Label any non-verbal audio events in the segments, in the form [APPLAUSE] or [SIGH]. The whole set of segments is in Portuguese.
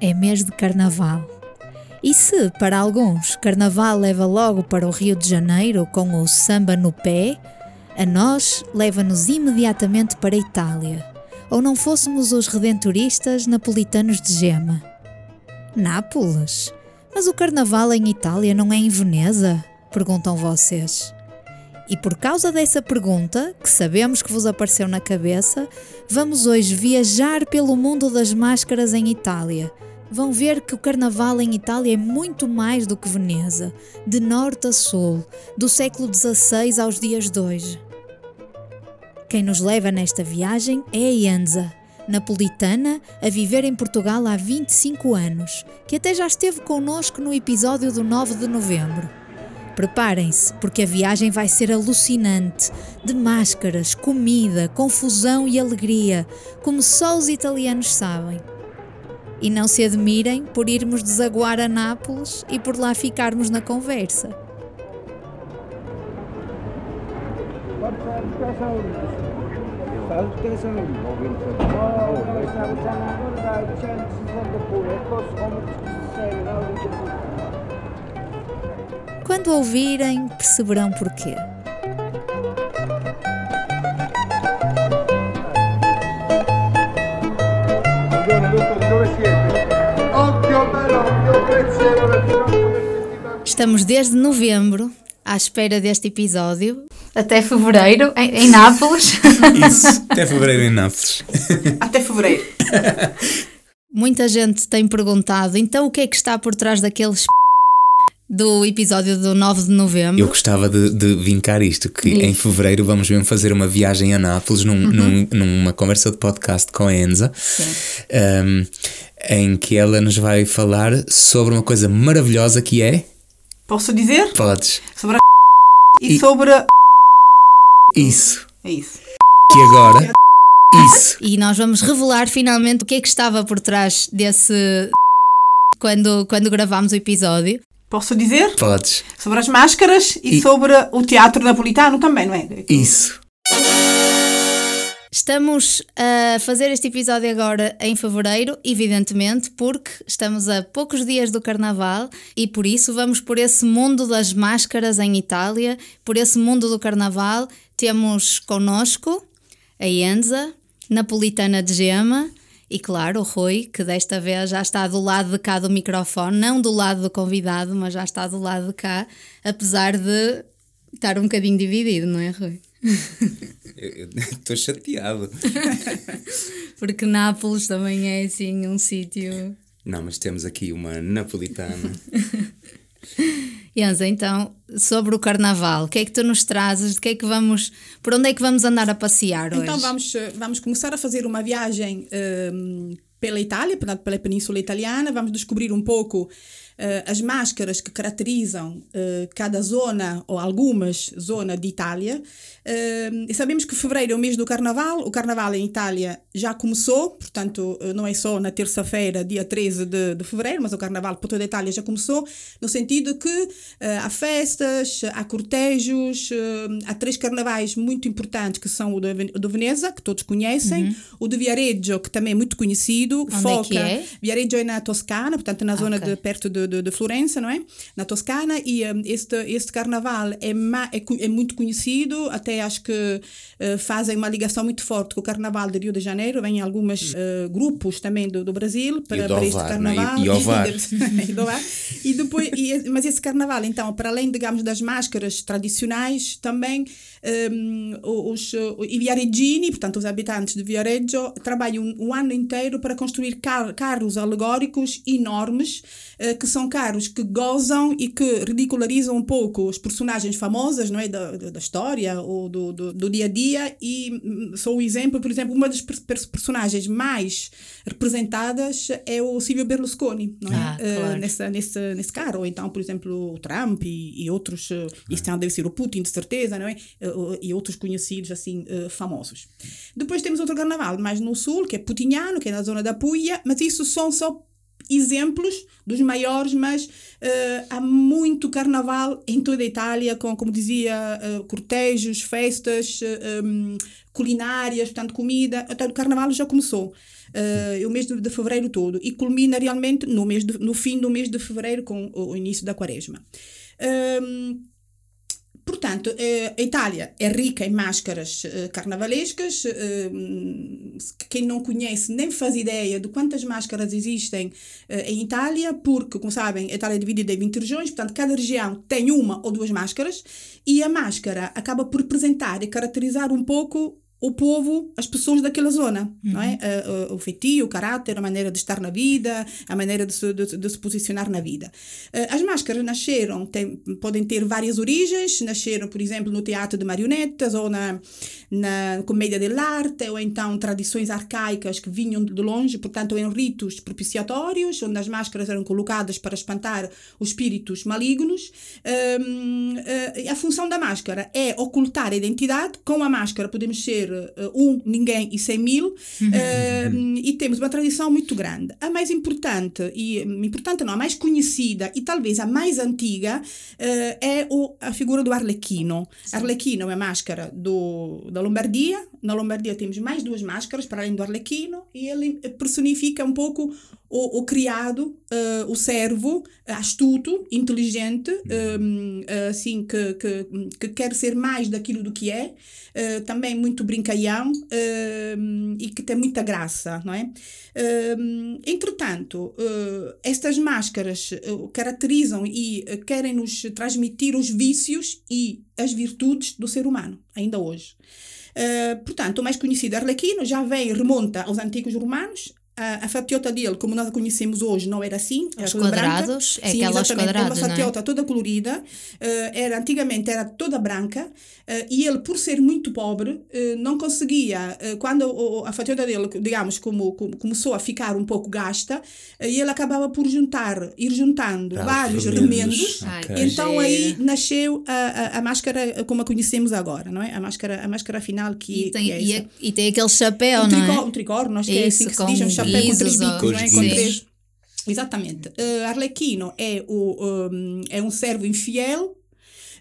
É mês de carnaval. E se, para alguns, carnaval leva logo para o Rio de Janeiro com o samba no pé, a nós leva-nos imediatamente para a Itália. Ou não fôssemos os redentoristas napolitanos de gema. Nápoles? Mas o carnaval em Itália não é em Veneza? Perguntam vocês. E por causa dessa pergunta, que sabemos que vos apareceu na cabeça, vamos hoje viajar pelo mundo das máscaras em Itália. Vão ver que o carnaval em Itália é muito mais do que Veneza, de norte a sul, do século XVI aos dias de hoje. Quem nos leva nesta viagem é a Ianza, napolitana a viver em Portugal há 25 anos, que até já esteve connosco no episódio do 9 de novembro. Preparem-se, porque a viagem vai ser alucinante de máscaras, comida, confusão e alegria, como só os italianos sabem. E não se admirem por irmos desaguar a Nápoles e por lá ficarmos na conversa. Quando ouvirem, perceberão porquê. Estamos desde novembro à espera deste episódio. Até fevereiro, em, em Nápoles. [LAUGHS] Isso, até fevereiro em Nápoles. [LAUGHS] Até fevereiro. [LAUGHS] Muita gente tem perguntado, então o que é que está por trás daqueles do episódio do 9 de novembro? Eu gostava de, de vincar isto, que Diz. em fevereiro vamos mesmo fazer uma viagem a Nápoles num, num- numa conversa de podcast com a Enza, um, em que ela nos vai falar sobre uma coisa maravilhosa que é. Posso dizer? Podes. Sobre a e, E- sobre. a- Isso. É isso. Que agora. Isso. E nós vamos revelar finalmente o que é que estava por trás desse. quando, quando gravámos o episódio. Posso dizer? Podes. Sobre as máscaras e, E- sobre o teatro napolitano também, não é? Isso. Estamos a fazer este episódio agora em fevereiro, evidentemente, porque estamos a poucos dias do carnaval e por isso vamos por esse mundo das máscaras em Itália, por esse mundo do carnaval. Temos connosco a Enza, napolitana de gema, e claro, o Rui, que desta vez já está do lado de cá do microfone, não do lado do convidado, mas já está do lado de cá, apesar de estar um bocadinho dividido, não é, Rui? Estou [LAUGHS] chateado. [LAUGHS] Porque Nápoles também é assim um sítio. Não, mas temos aqui uma napolitana. [LAUGHS] Enza, então, sobre o carnaval, o que é que tu nos trazes? De que é que vamos, por onde é que vamos andar a passear hoje? Então vamos, eh, vamos começar a fazer uma viagem ehm, pela Itália, pela Península Italiana. Vamos descobrir um pouco as máscaras que caracterizam eh, cada zona ou algumas zonas de Itália. Eh, e sabemos que fevereiro é o mês do carnaval, o carnaval em Itália já começou, portanto, eh, não é só na terça-feira, dia 13 de, de fevereiro, mas o carnaval por toda a Itália já começou, no sentido que eh, há festas, há cortejos, eh, há três carnavais muito importantes que são o de, Ven- o de Veneza, que todos conhecem, o de Viareggio, que também é muito conhecido, Onde é foca. que é? Viareggio é na Toscana, portanto na zona Ok. de perto de, de, de Florença, não é? Na Toscana e um, este este carnaval é, ma, é, é muito conhecido, até acho que eh, fazem uma ligação muito forte com o carnaval de Rio de Janeiro, vêm alguns eh, grupos também do, do Brasil para, para este é? carnaval. E- [LAUGHS] e e Ovar. E depois, e mas esse carnaval, então, para além, digamos, das máscaras tradicionais, também um, os, uh, i viareggini, portanto, os habitantes de Viareggio, trabalham um, um ano inteiro para construir car carros alegóricos enormes, eh, que são carros que gozam e que ridicularizam um pouco os personagens famosas, não é, da, da história ou do, do, do dia a dia. E hum, sou o exemplo, por exemplo, uma das per per- personagens mais representadas é o Silvio Berlusconi, não é? Ah, Eh, claro. nessa, nesse, nesse carro, ou então, por exemplo, o Trump e, e outros, este ano deve ser o Putin, de certeza, não é? O- E outros conhecidos, assim, eh, famosos. Depois temos outro carnaval mais no sul, que é Putinhano, que é na zona da Puglia, mas isso são só exemplos dos maiores, mas eh, há muito carnaval em toda a Itália, com, como dizia, eh, cortejos, festas, eh, um, culinárias, portanto, comida. Então, o carnaval já começou. eh, o mês de, de fevereiro todo e culmina realmente no, mês de- no fim do mês de fevereiro com o, o início da quaresma. Ehm, Portanto, eh, a Itália é rica em máscaras eh, carnavalescas. eh, quem não conhece nem faz ideia de quantas máscaras existem em Itália, porque, como sabem, a Itália é dividida em 20 regiões, portanto, cada região tem uma ou duas máscaras, e a máscara acaba por representar e caracterizar um pouco o povo, as pessoas daquela zona, não é? Eh, eh, o feitio, o caráter, a maneira de estar na vida, a maneira de se, de, de se posicionar na vida. Eh, as máscaras nasceram, tem, podem ter várias origens, nasceram, por exemplo, no teatro de marionetas ou na, na comédia dell'arte, ou então tradições arcaicas que vinham de longe, portanto, em ritos propiciatórios, onde as máscaras eram colocadas para espantar os espíritos malignos. Hum, eh, a função da máscara é ocultar a identidade. Com a máscara podemos ser eh, um, ninguém e cem mil. Hum, e temos uma tradição muito grande. A mais importante, e hum, importante não, a mais conhecida e talvez a mais antiga eh, é o, a figura do Arlequino. Arlequino é uma máscara do, da Lombardia. Na Lombardia temos mais duas máscaras para além do Arlequino e ele personifica um pouco o, o criado, eh, o servo, astuto, inteligente, hum, assim, que, que, que quer ser mais daquilo do que é, eh, também muito brincalhão hum, e que tem muita graça, não é? Hum, entretanto, eh, estas máscaras eh, caracterizam e eh, querem nos transmitir os vícios e as virtudes do ser humano, ainda hoje. Eh, portanto, o mais conhecido Arlequino já vem, remonta aos antigos romanos. A, a fatiota dele, como nós a conhecemos hoje, não era assim. Era Os branca. quadrados? É Sim, aquelas exatamente. quadradas, Era uma é? fatiota toda colorida. eh, era, antigamente era toda branca. eh, e ele, por ser muito pobre, eh, não conseguia, quando o- a fatiota dele, digamos, como, como- começou a ficar um pouco gasta, ele acabava por juntar, ir juntando Ah, vários remendos. remendos. Ai, Ok. que Então aí nasceu a, a, a máscara como a conhecemos agora, não é? A máscara, a máscara final que, E tem, que é e, é- e tem aquele chapéu, um, não tricó, é? um tricórnio, acho que é assim que se diz, um chapéu com três bicos, ou- não é? Com três. Exatamente. Uh, Arlequino é, o, um, é um servo infiel.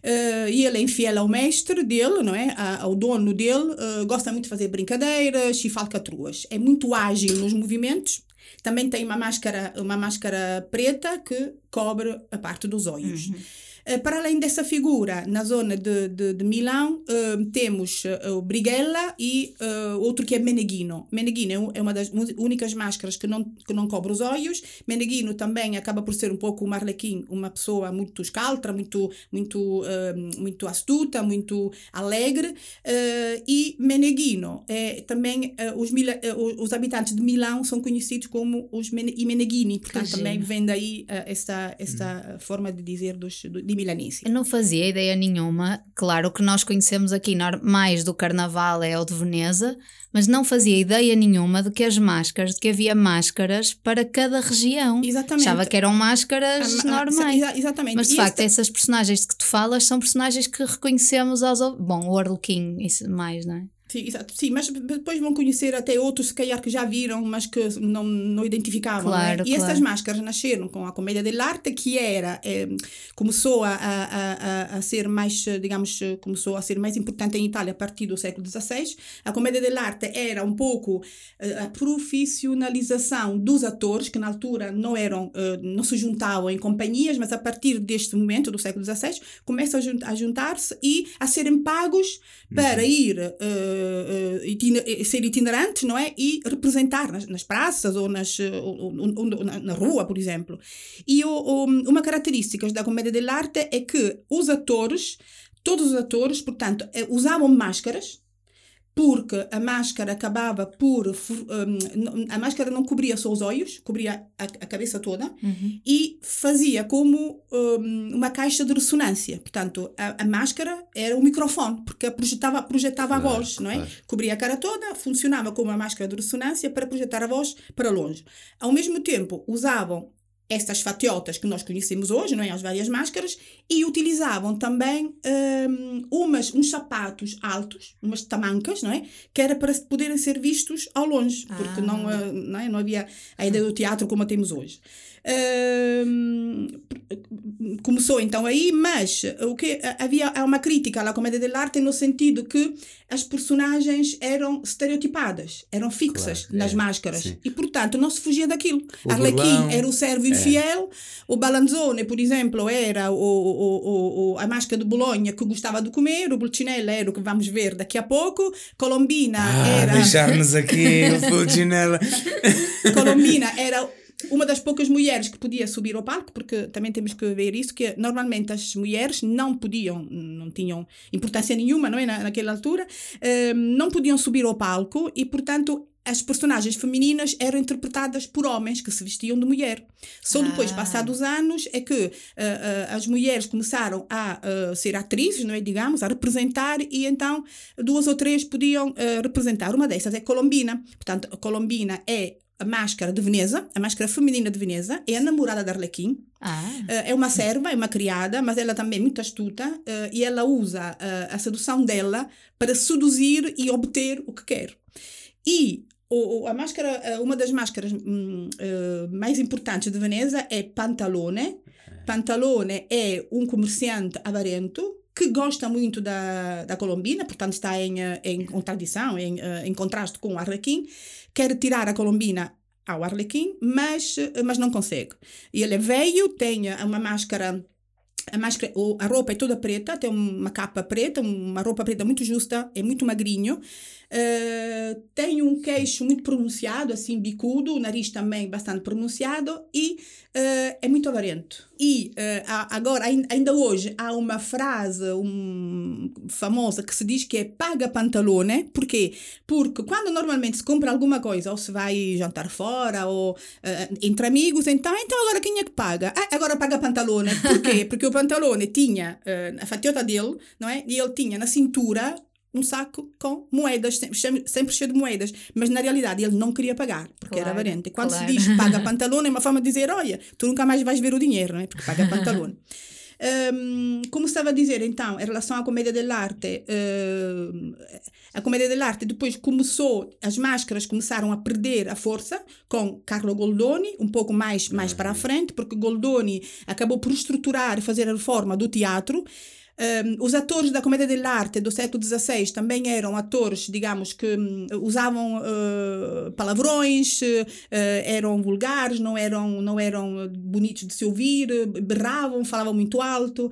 uh, e ele é infiel ao mestre dele, não é? A- ao dono dele, uh, gosta muito de fazer brincadeiras e falcatruas. É muito ágil nos movimentos. Também tem uma máscara, uma máscara preta que cobre a parte dos olhos. Eh, Para além dessa figura, na zona de, de, de Milão, eh, temos eh, o Brighella e eh, outro que é Meneghino. Meneghino é um- é uma das únicas máscaras que não, que não cobre os olhos. Meneghino também acaba por ser um pouco um arlequim, uma pessoa muito escaltra, muito, muito, eh, muito astuta, muito alegre. Eh, e Meneghino, é, também eh, os, mila- eh, os habitantes de Milão são conhecidos como os Meneghini. Portanto, também vem daí eh, esta, esta forma de dizer dos, do- de milanesi. Eu não fazia ideia nenhuma. Claro que nós conhecemos aqui mais do carnaval é o de Veneza, mas não fazia ideia nenhuma de que as máscaras, de que havia máscaras para cada região. Exatamente. Achava que eram máscaras Ah, ah, normais. exa- exatamente. Mas de E facto, esta- essas personagens de que tu falas são personagens que reconhecemos aos. Bom, o Arlequim, isso mais, não é? Sim, exato. Sim, mas depois vão conhecer até outros, se calhar, que já viram, mas que não, não identificavam. Claro, não é? E claro. essas máscaras nasceram com a Comédia dell'arte, que era, eh, começou a, a, a, a ser mais, digamos, começou a ser mais importante em Itália a partir do século XVI. A Comédia dell'arte era um pouco eh, a profissionalização dos atores, que na altura não eram, eh, não se juntavam em companhias, mas a partir deste momento, do século XVI, começam a jun- a juntar-se e a serem pagos para ir eh, eh, itine- eh, ser itinerantes, não é? E representar nas, nas praças ou, nas, ou- ou- ou na, rua, por exemplo. E uma característica da comédia dell'arte é que os atores, todos os atores, portanto, usavam máscaras, porque a máscara acabava por. n- a máscara não cobria só os olhos, cobria a, a cabeça toda e fazia como hum, uma caixa de ressonância. Portanto, a, a máscara era o microfone, porque projetava, projetava a Claro, voz, não é? Cobria a cara toda, funcionava como uma máscara de ressonância para projetar a voz para longe. Ao mesmo tempo, usavam estas fatiotas que nós conhecemos hoje, não é? As várias máscaras, e utilizavam também hum, umas, uns sapatos altos, umas tamancas, não é? Que era para poderem ser vistos ao longe, porque Ah. não, eh, não, é? não havia a ideia do teatro como a temos hoje. Começou então aí, mas o que havia uma crítica à comédia dell'arte no sentido que as personagens eram estereotipadas, eram fixas Claro, nas é, máscaras sim. e portanto não se fugia daquilo. O Arlequim burlão, era o servo infiel, o Balanzone, por exemplo, era o, o, o, a máscara de Bolonha que gostava de comer, o Bulcinella era o que vamos ver daqui a pouco, Colombina Ah, era deixar-nos aqui o. [LAUGHS] Colombina era uma das poucas mulheres que podia subir ao palco, porque também temos que ver isso, que normalmente as mulheres não podiam, não tinham importância nenhuma, não é, na, naquela altura, eh, não podiam subir ao palco e, portanto, as personagens femininas eram interpretadas por homens que se vestiam de mulher. Só depois, Ah. passados anos, é que eh, eh, as mulheres começaram a eh, ser atrizes, não é, digamos, a representar e então duas ou três podiam representar. Uma dessas é Colombina. Portanto, Colombina é a máscara de Veneza, a máscara feminina de Veneza, é a namorada de Arlequim. Ah, Eh, é uma serva, é uma criada, mas ela também é muito astuta eh, e ela usa eh, a sedução dela para seduzir e obter o que quer. E a máscara, uma das máscaras hum, mais importantes de Veneza é Pantalone. Pantalone é um comerciante avarento que gosta muito da, da Colombina, portanto está em, em contradição, em, em contraste com o Arlequim, quer tirar a Colombina ao Arlequim, mas, mas não consegue. E ele é velho, tem uma máscara a, máscara, a roupa é toda preta, tem uma capa preta, uma roupa preta muito justa, é muito magrinho. Eh, tem um queixo muito pronunciado, assim, bicudo, o nariz também bastante pronunciado e eh, é muito avarento. E há- agora, ain- ainda hoje, há uma frase um, famosa que se diz que é paga pantalone. Por quê? Porque quando normalmente se compra alguma coisa, ou se vai jantar fora, ou eh, entre amigos, então, então agora quem é que paga? Ah, agora paga pantalone. Por quê? [LAUGHS] Porque o pantalone tinha eh, a fatiota dele, não é? E ele tinha na cintura um saco com moedas, sempre, sempre cheio de moedas, mas na realidade ele não queria pagar, porque era Claro, avarente. E quando claro. se diz paga [LAUGHS] pantalone, é uma forma de dizer, olha, tu nunca mais vais ver o dinheiro, não é? Porque paga [LAUGHS] pantalone. Hum, como estava a dizer então, em relação à comédia dell'arte, hum, a comédia dell'arte depois começou, as máscaras começaram a perder a força com Carlo Goldoni, um pouco mais, mais para a frente, porque Goldoni acabou por estruturar e fazer a reforma do teatro. Um, os atores da comédia dell'arte do século XVI também eram atores, digamos, que hum, usavam uh, palavrões, uh, eram vulgares, não eram, não eram bonitos de se ouvir, berravam, falavam muito alto,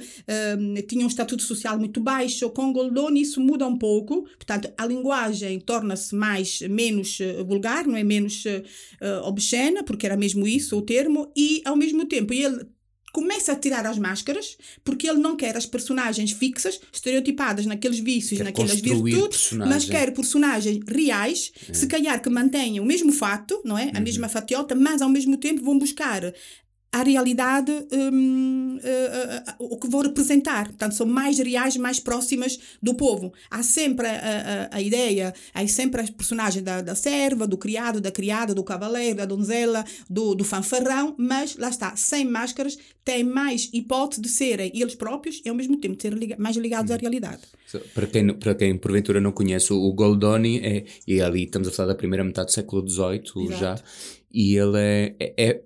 um, tinham um estatuto social muito baixo. Com Goldoni isso muda um pouco, portanto, a linguagem torna-se mais, menos uh, vulgar, não é? Menos uh, obscena, porque era mesmo isso o termo, e ao mesmo tempo ele começa a tirar as máscaras porque ele não quer as personagens fixas, estereotipadas naqueles vícios, Quer naquelas virtudes, personagem. mas quer personagens reais, se calhar que mantenham o mesmo fato, não é? A mesma fatiota, mas ao mesmo tempo vão buscar à realidade hum, eh, eh, o que vão representar. Portanto, são mais reais, mais próximas do povo. Há sempre a, a, a ideia, há sempre as personagens da, da serva, do criado, da criada, do cavaleiro, da donzela, do, do fanfarrão, mas lá está, sem máscaras, têm mais hipótese de serem eles próprios e ao mesmo tempo de serem liga- mais ligados à realidade. So, Para quem, para quem porventura não conhece, o Goldoni é, e ali estamos a falar da primeira metade do século XVIII já, e ele é, é, é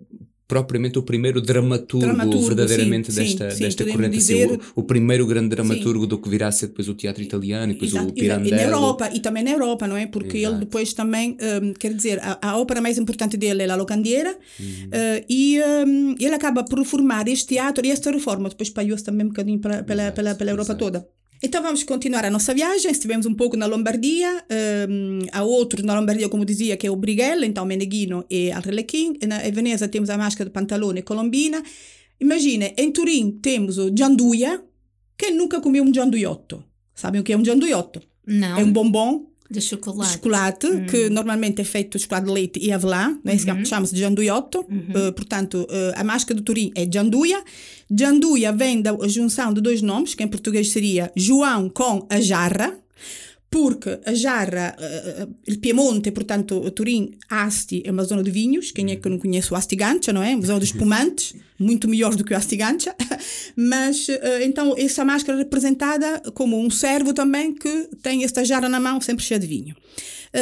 propriamente o primeiro dramaturgo, Dramaturgo, verdadeiramente sim, desta, sim, sim, desta corrente, assim, dizer- o, o primeiro grande dramaturgo do que virá a ser depois o teatro italiano e depois Exato, o Pirandello. E na Europa, e também na Europa, não é? Porque Exato. ele depois também, hum, quer dizer, a, a ópera mais importante dele é La Locandiera, Uhum. eh, e hum, ele acaba por reformar este teatro e esta reforma depois espalhou-se também um bocadinho para, pela, Exato, pela, pela Europa toda. Então vamos continuar a nossa viagem. Estivemos um pouco na Lombardia, hum, há outro na Lombardia, como dizia, que é o Brighello, então Meneghino e Arlequim. Na em Veneza temos a Máscara de Pantalone Colombina. Imagina, em Turim temos o Gianduia. Quem nunca comeu um gianduiotto? Sabem o que é um gianduiotto? Não, É um bombom de de chocolate. chocolate que normalmente é feito de chocolate de leite e avelã, né? Se chama-se gianduiotto. Eh, portanto, eh, a máscara de Turim é gianduia. Gianduia vem da junção de dois nomes, que em português seria João com a jarra, porque a jarra, eh, il Piemonte, portanto, Turim, Asti é uma zona de vinhos, quem é que não conhece o Astigancia, não é? Uma zona de espumantes, muito melhor do que o Astigancia, [LAUGHS] mas eh, então essa máscara é representada como um servo também que tem esta jarra na mão sempre cheia de vinho.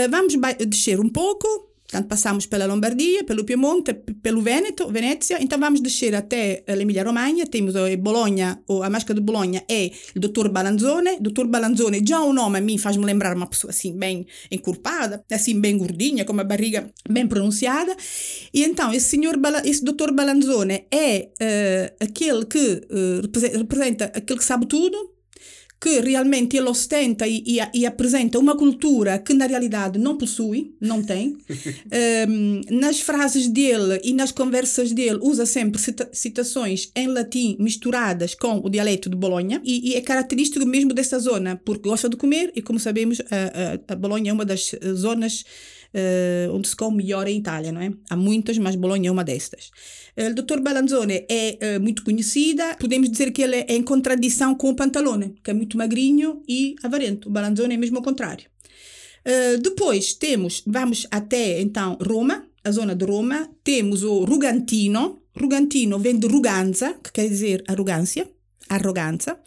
Vamos descer um pouco, portanto passamos pela Lombardia, pelo Piemonte, pelo Vêneto, Venezia, então vamos descer até l'Emilia-Romagna, temos eh, Bologna, a máscara de Bologna é o Dr. Balanzone, Dr. Balanzone, já o nome a mim faz-me lembrar uma pessoa assim bem encorpada, assim bem gordinha, com uma barriga bem pronunciada, e então esse senhor, esse Dr. Balanzone é eh, aquele que eh, represe- representa aquele que sabe tudo, que realmente ele ostenta e, e, e apresenta uma cultura que na realidade não possui, não tem. [LAUGHS] Ehm, nas frases dele e nas conversas dele usa sempre cita- citações em latim misturadas com o dialeto de Bolonha e, e é característico mesmo dessa zona, porque gosta de comer e como sabemos a, a, a Bolonha é uma das zonas eh, onde se come melhor em Itália, não é? Há muitas, mas Bolonha é uma destas. Eh, O Dr. Balanzone é eh, muito conhecida, podemos dizer que ele é em contradição com o Pantalone, que é muito magrinho e avarento. O Balanzone é mesmo ao contrário. Eh, depois temos, vamos até então Roma, a zona de Roma, temos o Rugantino. Rugantino vem de ruganza, que quer dizer arrogância, arrogança,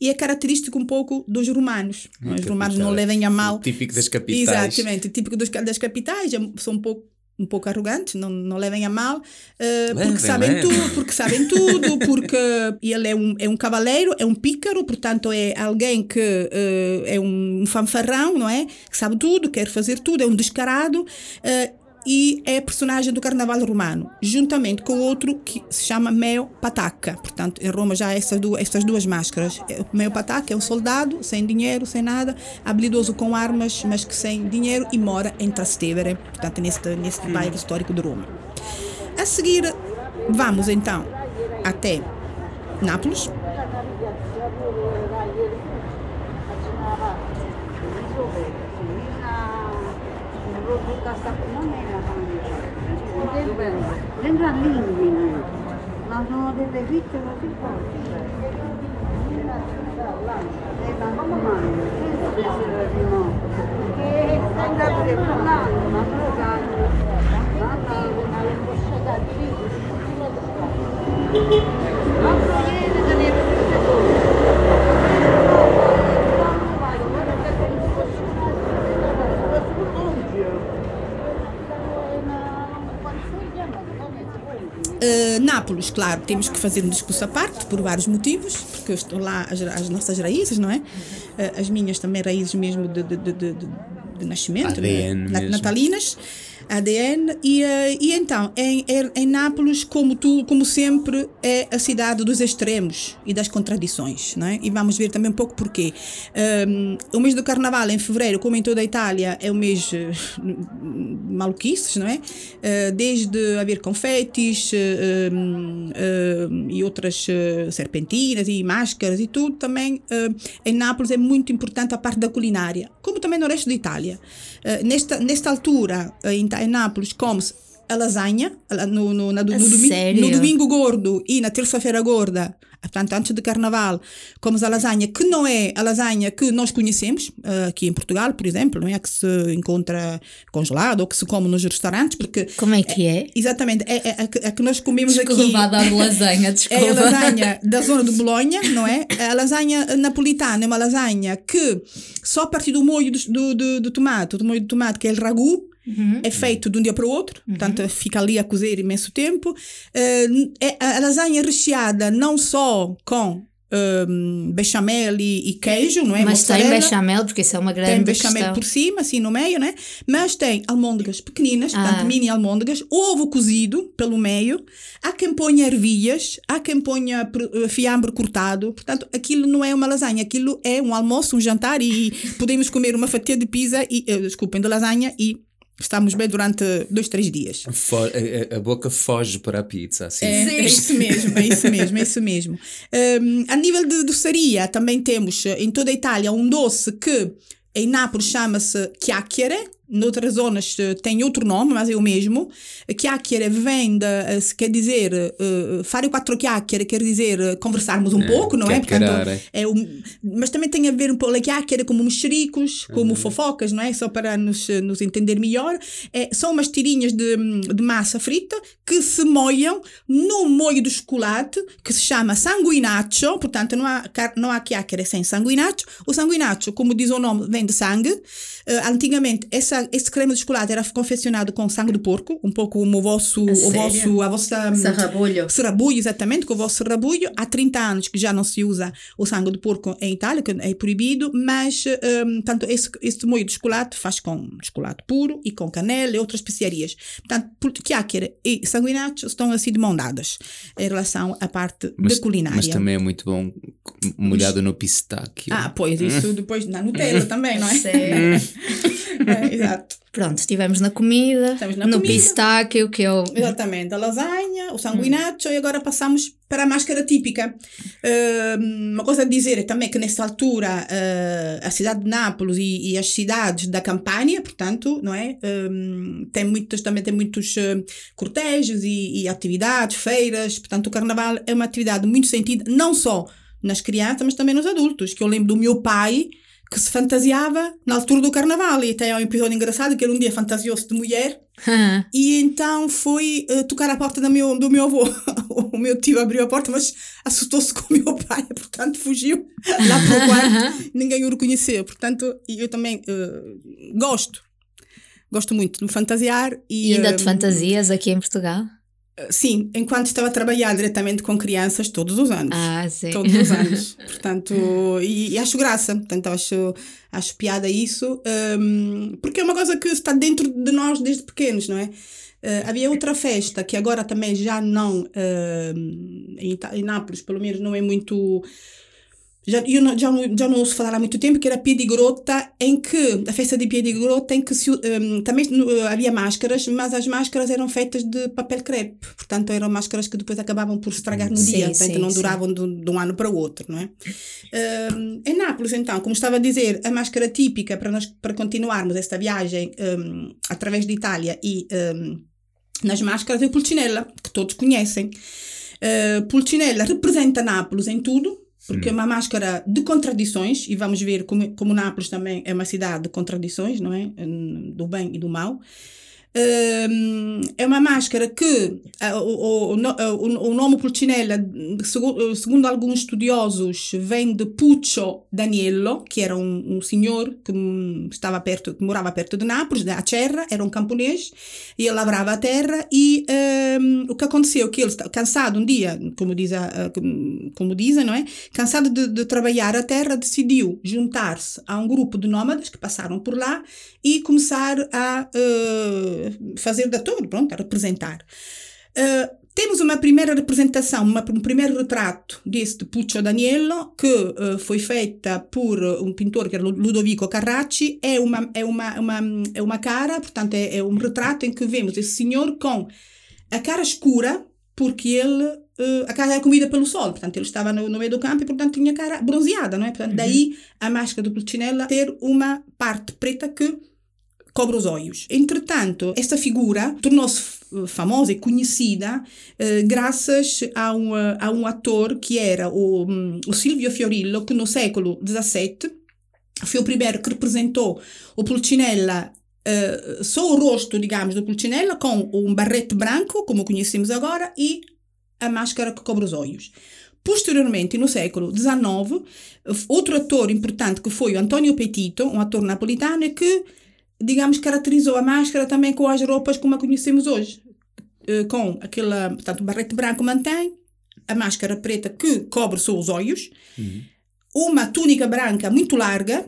e é característico um pouco dos romanos. Os romanos não levem a mal. Típico das capitais. Exatamente, típico dos, das capitais, é- são um pouco um pouco arrogantes, não, não levem a mal, eh, porque sabem tudo, porque sabem tudo, [LAUGHS] porque ele é um, é um cavaleiro, é um pícaro, portanto é alguém que eh, é um fanfarrão, não é? Que sabe tudo, quer fazer tudo, é um descarado, eh, e é personagem do carnaval romano, juntamente com outro que se chama Meo Pataca. Portanto, em Roma já há essas duas, essas duas máscaras. O Meo Pataca é um soldado, sem dinheiro, sem nada, habilidoso com armas, mas que sem dinheiro e mora em Trastevere, portanto, neste, neste bairro histórico de Roma. A seguir, vamos então até Nápoles. bello, sembra l'inguine, ma sono delle fitte così forti. E la comando, questo è il remoto, che sembra pure parlando, ma giocando, ma una cosciata di Uh, Nápoles, claro, temos que fazer um discurso à parte por vários motivos, porque eu estou lá as, as nossas raízes, não é? Uh, as minhas também raízes mesmo de, de, de, de, nascimento, né? mesmo. ADN, e, uh, e então, em, em- Nápoles, como tu, como sempre, é a cidade dos extremos e das contradições, não é? E vamos ver também um pouco porquê. Um, o mês do Carnaval, em fevereiro, como em toda a Itália, é o mês eh, [LAUGHS] maluquices, não é? Eh, desde haver confetes eh, hum, eh, e outras eh, serpentinas e máscaras e tudo, também eh, em Nápoles é muito importante a parte da culinária, como também no resto da Itália. Eh, nesta, nesta altura, eh, em, Em Nápoles, come-se a lasanha no, no, na- no, domingo, no domingo gordo e na terça-feira gorda, portanto, antes de carnaval, comemos a lasanha, que não é a lasanha que nós conhecemos eh, aqui em Portugal, por exemplo, não é a que se encontra congelada ou que se come nos restaurantes, porque Como é que é? exatamente é, é a, que, a que nós comemos aqui. [LAUGHS] Desculpa, adoro lasanha, desculpa. É a lasanha da zona de Bolonha, não é? A lasanha napolitana é uma lasanha que só a partir do molho do, do, do, do tomate, do molho de tomate, que é o ragu, é feito de um dia para o outro, portanto fica ali a cozer imenso tempo. Eh, é a lasanha recheada não só com hum, bechamel e, e queijo, não é? Mas tem Mozzarella. bechamel, porque isso é uma grande Tem bechamel questão. por cima, assim no meio, né? Mas tem almôndegas pequeninas, portanto, Ah. mini almôndegas, ovo cozido pelo meio, há quem ponha ervilhas, há quem ponha eh, fiambre cortado. Portanto, aquilo não é uma lasanha, aquilo é um almoço, um jantar e [LAUGHS] podemos comer uma fatia de pizza, e, eh, desculpem, de lasanha e estamos bem durante dois, três dias. Fo- a, a- a boca foge para a pizza, assim. É, é isso mesmo, é isso mesmo, é isso mesmo. Um, a nível de doçaria, também temos eh, em toda a Itália um doce que em Nápoles chama-se chiacchiere, noutras zonas eh, tem outro nome, mas é o mesmo. Chiacchiere vem de, eh, se quer dizer, eh, fare quattro chiacchiere, quer dizer conversarmos um pouco, não é? Portanto, é um, mas também tem a ver um pouco a chiacchiere como mexericos, como fofocas, não é? Só para nos, nos entender melhor. É, são umas tirinhas de, de massa frita que se molham no molho de chocolate que se chama sanguinaccio, portanto não há, não há chiacchiere sem sanguinaccio. O sanguinaccio, como diz o nome, vem de sangue. Eh, antigamente essa, esse creme de chocolate era confeccionado com sangue de porco, um pouco como o vosso, o vosso a vossa hum, Sarrabulho. Serrabulho, exatamente, com o vosso serrabulho. Há 30 anos que já não se usa o sangue de porco em Itália, que é proibido, mas um, tanto esse, esse molho de chocolate faz com chocolate puro e com canela e outras especiarias. Portanto, chiacchiere e sanguinaccio estão assim de mão dadas em relação à parte da culinária. mas também é muito bom molhado no pistáquio. Ah, pois, isso [LAUGHS] depois na Nutella também, não é? Certo. [LAUGHS] [LAUGHS] É, Exato. Pronto, estivemos na comida, na no comida. pistáquio, que eu. Exatamente, a lasanha, o sanguinaccio e agora passamos para a máscara típica. Ehm, uma coisa a dizer é também que nessa altura eh, a cidade de Nápoles e, e as cidades da Campânia, portanto, não é? Ehm, tem muitos, também tem muitos eh, cortejos e, e atividades, feiras, portanto o carnaval é uma atividade muito sentida, não só nas crianças, mas também nos adultos, que eu lembro do meu pai que se fantasiava na altura do carnaval e até há um episódio engraçado que ele um dia fantasiou-se de mulher [LAUGHS] e então foi eh, tocar à porta do meu, do meu avô. [LAUGHS] o meu tio abriu a porta, mas assustou-se com o meu pai, [LAUGHS] portanto fugiu lá para o quarto. Ninguém o reconheceu. Portanto, eu também eh, gosto. Gosto muito de me fantasiar. E, E ainda eh, de fantasias aqui em Portugal? Sim, enquanto estava a trabalhar diretamente com crianças todos os anos. Ah, sim. Todos os [LAUGHS] anos. Portanto, e, e acho graça. Portanto, acho, acho piada isso. hum, porque é uma coisa que está dentro de nós desde pequenos, não é? Eh, havia outra festa que agora também já não, hum, em, em Nápoles, pelo menos, não é muito. Já, eu não, já, já não ouço falar há muito tempo, que era Piedigrotta, em que, a festa de Piedigrotta, em que se, hum, também havia máscaras, mas as máscaras eram feitas de papel crepe. Portanto, eram máscaras que depois acabavam por estragar no Sim, dia, portanto, sim, não duravam de, de um ano para o outro, não é? Hum, em Nápoles, então, como estava a dizer, a máscara típica para nós para continuarmos esta viagem hum, através de Itália e hum, nas máscaras é Pulcinella, que todos conhecem. Uh, Pulcinella representa Nápoles em tudo, porque é uma máscara de contradições, e vamos ver como, como Nápoles também é uma cidade de contradições, não é? Do bem e do mal. Hum, é uma máscara que o, o, o, no- o, o nome Pulcinella, segundo, segundo alguns estudiosos, vem de Puccio Daniello, que era um, um senhor que hum, estava perto, que morava perto de Nápoles, da Acerra, era um camponês, e ele lavrava a terra, e hum, o que aconteceu, que ele, cansado um dia, como, diz como- dizem, não é? Cansado de, de trabalhar a terra, decidiu juntar-se a um grupo de nómadas que passaram por lá e começar a eh, fazer da todo, pronto, a representar. Eh, temos uma primeira representação, uma- um primeiro retrato deste Puccio Daniello, que eh, foi feita por um pintor que era Ludovico Carracci. É uma, é uma, uma, é uma cara, portanto, é, é um retrato em que vemos esse senhor com a cara escura, porque ele, eh, a cara era comida pelo sol, portanto, ele estava no, no meio do campo e, portanto, tinha a cara bronzeada, não é? Portanto, daí a máscara do Pulcinella ter uma parte preta que cobre os olhos. Entretanto, esta figura tornou-se famosa e conhecida eh, graças a um, a um ator que era o, hum, o Silvio Fiorillo, que no século XVII foi o primeiro que representou o Pulcinella eh, só o rosto, digamos, do Pulcinella com um barrete branco, como conhecemos agora, e a máscara que cobre os olhos. Posteriormente, no século XIX, outro ator importante que foi o Antonio Petito, um ator napolitano, que, digamos, caracterizou a máscara também com as roupas como a conhecemos hoje. Eh, Com aquele, portanto, o barrete branco mantém, a máscara preta que cobre só os olhos, uma túnica branca muito larga,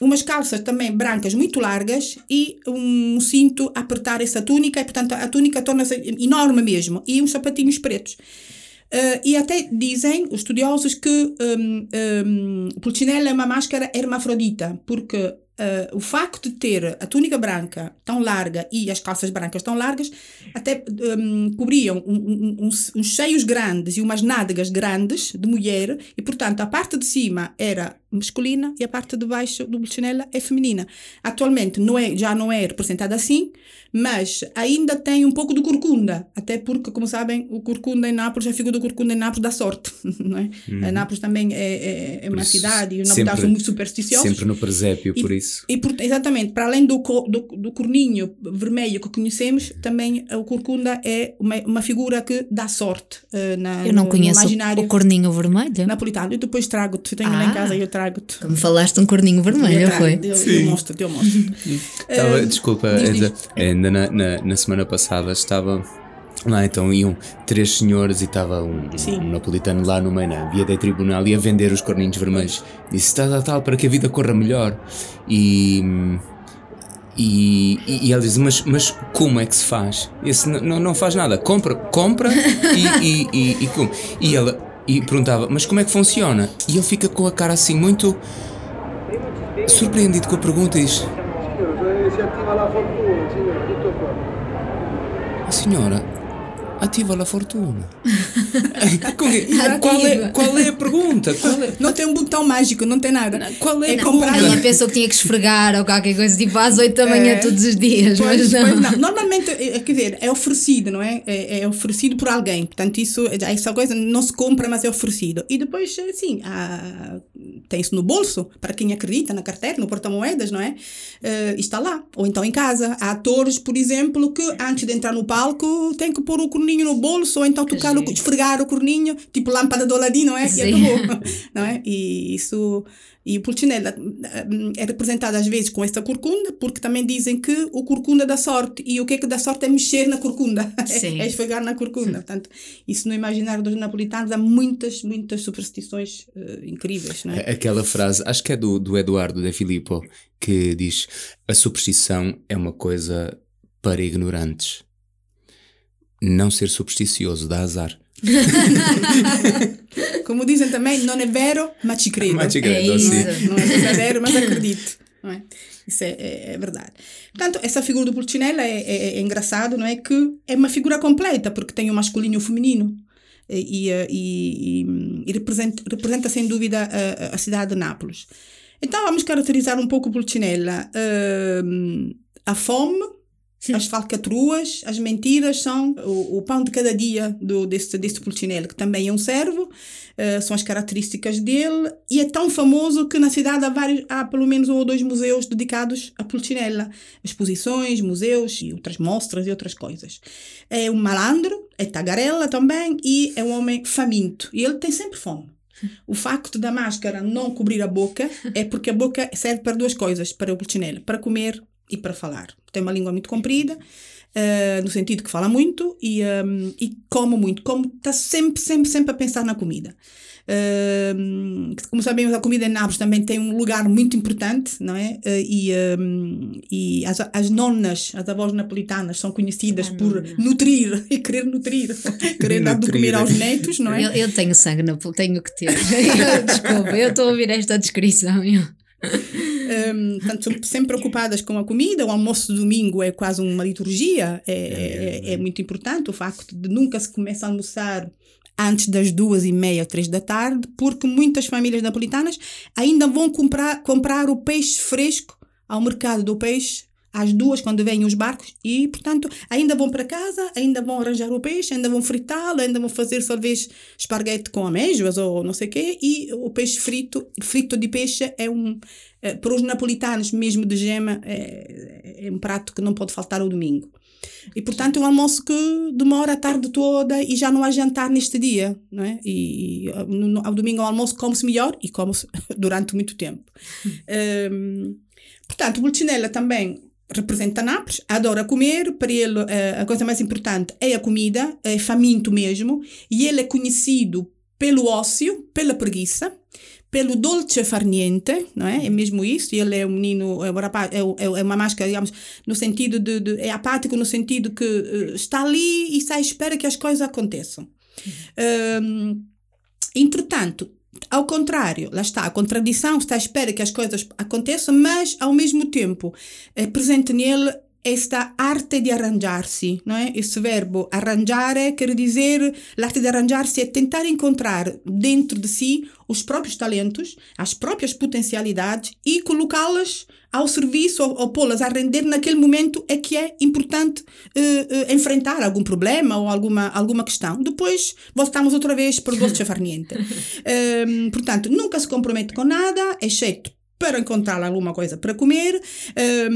umas calças também brancas muito largas e um cinto a apertar essa túnica, e portanto a túnica torna-se enorme mesmo, e uns sapatinhos pretos. Eh, e até dizem os estudiosos que um, um, Pulcinella é uma máscara hermafrodita, porque eh, o facto de ter a túnica branca tão larga e as calças brancas tão largas até um, cobriam um- um- uns, uns seios grandes e umas nádegas grandes de mulher e, portanto, a parte de cima era masculina e a parte de baixo do Pulcinella é feminina. Atualmente não é, já não é representada assim, mas ainda tem um pouco de corcunda, até porque, como sabem, o corcunda em Nápoles, a figura do corcunda em Nápoles dá sorte, [LAUGHS] não é? A Nápoles também é, é, é uma isso, cidade e os sempre- napolitanos são muito supersticiosos. Sempre no presépio, por isso. E por- exatamente, para além do, co- do, do corninho vermelho que conhecemos, também o corcunda é uma, uma figura que dá sorte eh, na, Eu não no, conheço no imaginário o corninho vermelho. napolitano. Eu depois trago-te, tenho lá em Ah. casa e eu trago-te. Me falaste um corninho vermelho, eu foi? eu, eu mostro, eu mostro. [LAUGHS] Estava, desculpa, diz, ainda, diz. ainda na, na, na semana passada estava lá, então iam três senhores e estava um, um napolitano lá no meio, na via da tribunal, e a vender os corninhos vermelhos. Disse: tal, tal, tal, para que a vida corra melhor. E. E, e, e ele diz: mas, mas como é que se faz? Esse não, não faz nada. Compra, compra e, e, e, e, como? e ela e perguntava: mas como é que funciona? E ele fica com a cara assim, muito surpreendido com a pergunta e diz. A senhora ativa a fortuna. [LAUGHS] Que- qual, é, qual é a pergunta? É, Não tem um botão mágico, não tem nada. qual é É a comprar-? Ela pensou que tinha que esfregar ou qualquer coisa, tipo às 8 da manhã É. todos os dias, Pois, mas não. pois não. Normalmente, é, quer dizer, é oferecido, não é? É, é oferecido por alguém. Portanto, isso, essa coisa não se compra, mas é oferecido. E depois, assim, há- tem-se no bolso, para quem acredita, na carteira, no porta-moedas, não é? Eh, está lá. Ou então em casa. Há atores, por exemplo, que antes de entrar no palco tem que pôr o corninho no bolso, ou então tocar, o, giro. esfregar o corninho, tipo lâmpada do Aladim, não é? E Sim. acabou. [LAUGHS] não é? E isso. E o Pulcinella hum, é representado às vezes com esta corcunda, porque também dizem que o corcunda dá sorte. E o que é que dá sorte é mexer na corcunda, [LAUGHS] Sim. é esfregar na corcunda. Portanto, isso no imaginário dos napolitanos há muitas, muitas superstições eh, incríveis, não é? Aquela frase, acho que é do, do Eduardo De Filippo, que diz: A superstição é uma coisa para ignorantes. Não ser supersticioso dá azar. [LAUGHS] Como dizem também, não é vero, mas ci credo. Mas ci É credo, isso. sì. Não é verdadeiro, mas acredito. Não é? Isso é, é, é verdade. Portanto, essa figura do Pulcinella é, é, é engraçado, não é? Que é uma figura completa, porque tem o masculino e o feminino. E, e, e, e representa, representa, sem dúvida, a, a cidade de Nápoles. Então, vamos caracterizar um pouco o Pulcinella. Hum, a fome, as falcatruas, as mentiras são o, o pão de cada dia do, deste, deste Pulcinella, que também é um servo, eh, são as características dele, e é tão famoso que na cidade há, vários, há pelo menos um ou dois museus dedicados a Pulcinella. Exposições, museus e outras mostras e outras coisas. É um malandro, é tagarela também, e é um homem faminto. E ele tem sempre fome. O facto da máscara não cobrir a boca é porque a boca serve para duas coisas para o Pulcinella, para comer e para falar. Tem uma língua muito comprida, eh, no sentido que fala muito e, ehm, e come muito. Como está sempre, sempre, sempre a pensar na comida. Ehm, como sabemos, a comida em Nápoles também tem um lugar muito importante, não é? Eh, e ehm, e as, as nonas, as avós napolitanas, são conhecidas por nutrir [LAUGHS] e querer nutrir, [LAUGHS] querer dar de comer aos netos, não é? Eu, eu tenho sangue na tenho que ter. [LAUGHS] Desculpa, eu estou a ouvir esta descrição. eu- Um, portanto, são sempre preocupadas com a comida. O almoço de domingo é quase uma liturgia, é, é, é muito importante o facto de nunca se começa a almoçar antes das duas e meia, três da tarde, porque muitas famílias napolitanas ainda vão comprar, comprar o peixe fresco ao mercado do peixe às duas quando vêm os barcos e, portanto, ainda vão para casa, ainda vão arranjar o peixe, ainda vão fritá-lo, ainda vão fazer talvez esparguete com amêijoas ou não sei o quê e o peixe frito, frito de peixe é um, eh, para os napolitanos mesmo de gema, é, é um prato que não pode faltar ao domingo. E, portanto, é um almoço que demora a tarde toda e já não há jantar neste dia, não é? E, e no, ao domingo ao almoço come-se melhor e come-se [LAUGHS] durante muito tempo. Hum, portanto, o Bulcinella também representa Nápoles, adora comer, para ele eh, a coisa mais importante é a comida, é faminto mesmo, e ele é conhecido pelo ócio, pela preguiça, pelo dolce far niente, não é? É mesmo isso, ele é um menino, é, um rapaz, é, é é uma máscara, digamos, no sentido de, de- é apático no sentido que eh, está ali e está à espera que as coisas aconteçam. Hum, entretanto, ao contrário, lá está, a contradição está à espera que as coisas aconteçam, mas ao mesmo tempo é presente nele esta arte de arranjar-se, não é? Esse verbo arranjare quer dizer, l'arte de arranjar-se é tentar encontrar dentro de si os próprios talentos, as próprias potencialidades e colocá-las ao serviço ou, ou pô-las a render naquele momento é que é importante eh, eh, enfrentar algum problema ou alguma, alguma questão. Depois voltamos outra vez para o dolce far niente. Ehm, portanto, nunca se compromete com nada, exceto para encontrar alguma coisa para comer. Eh,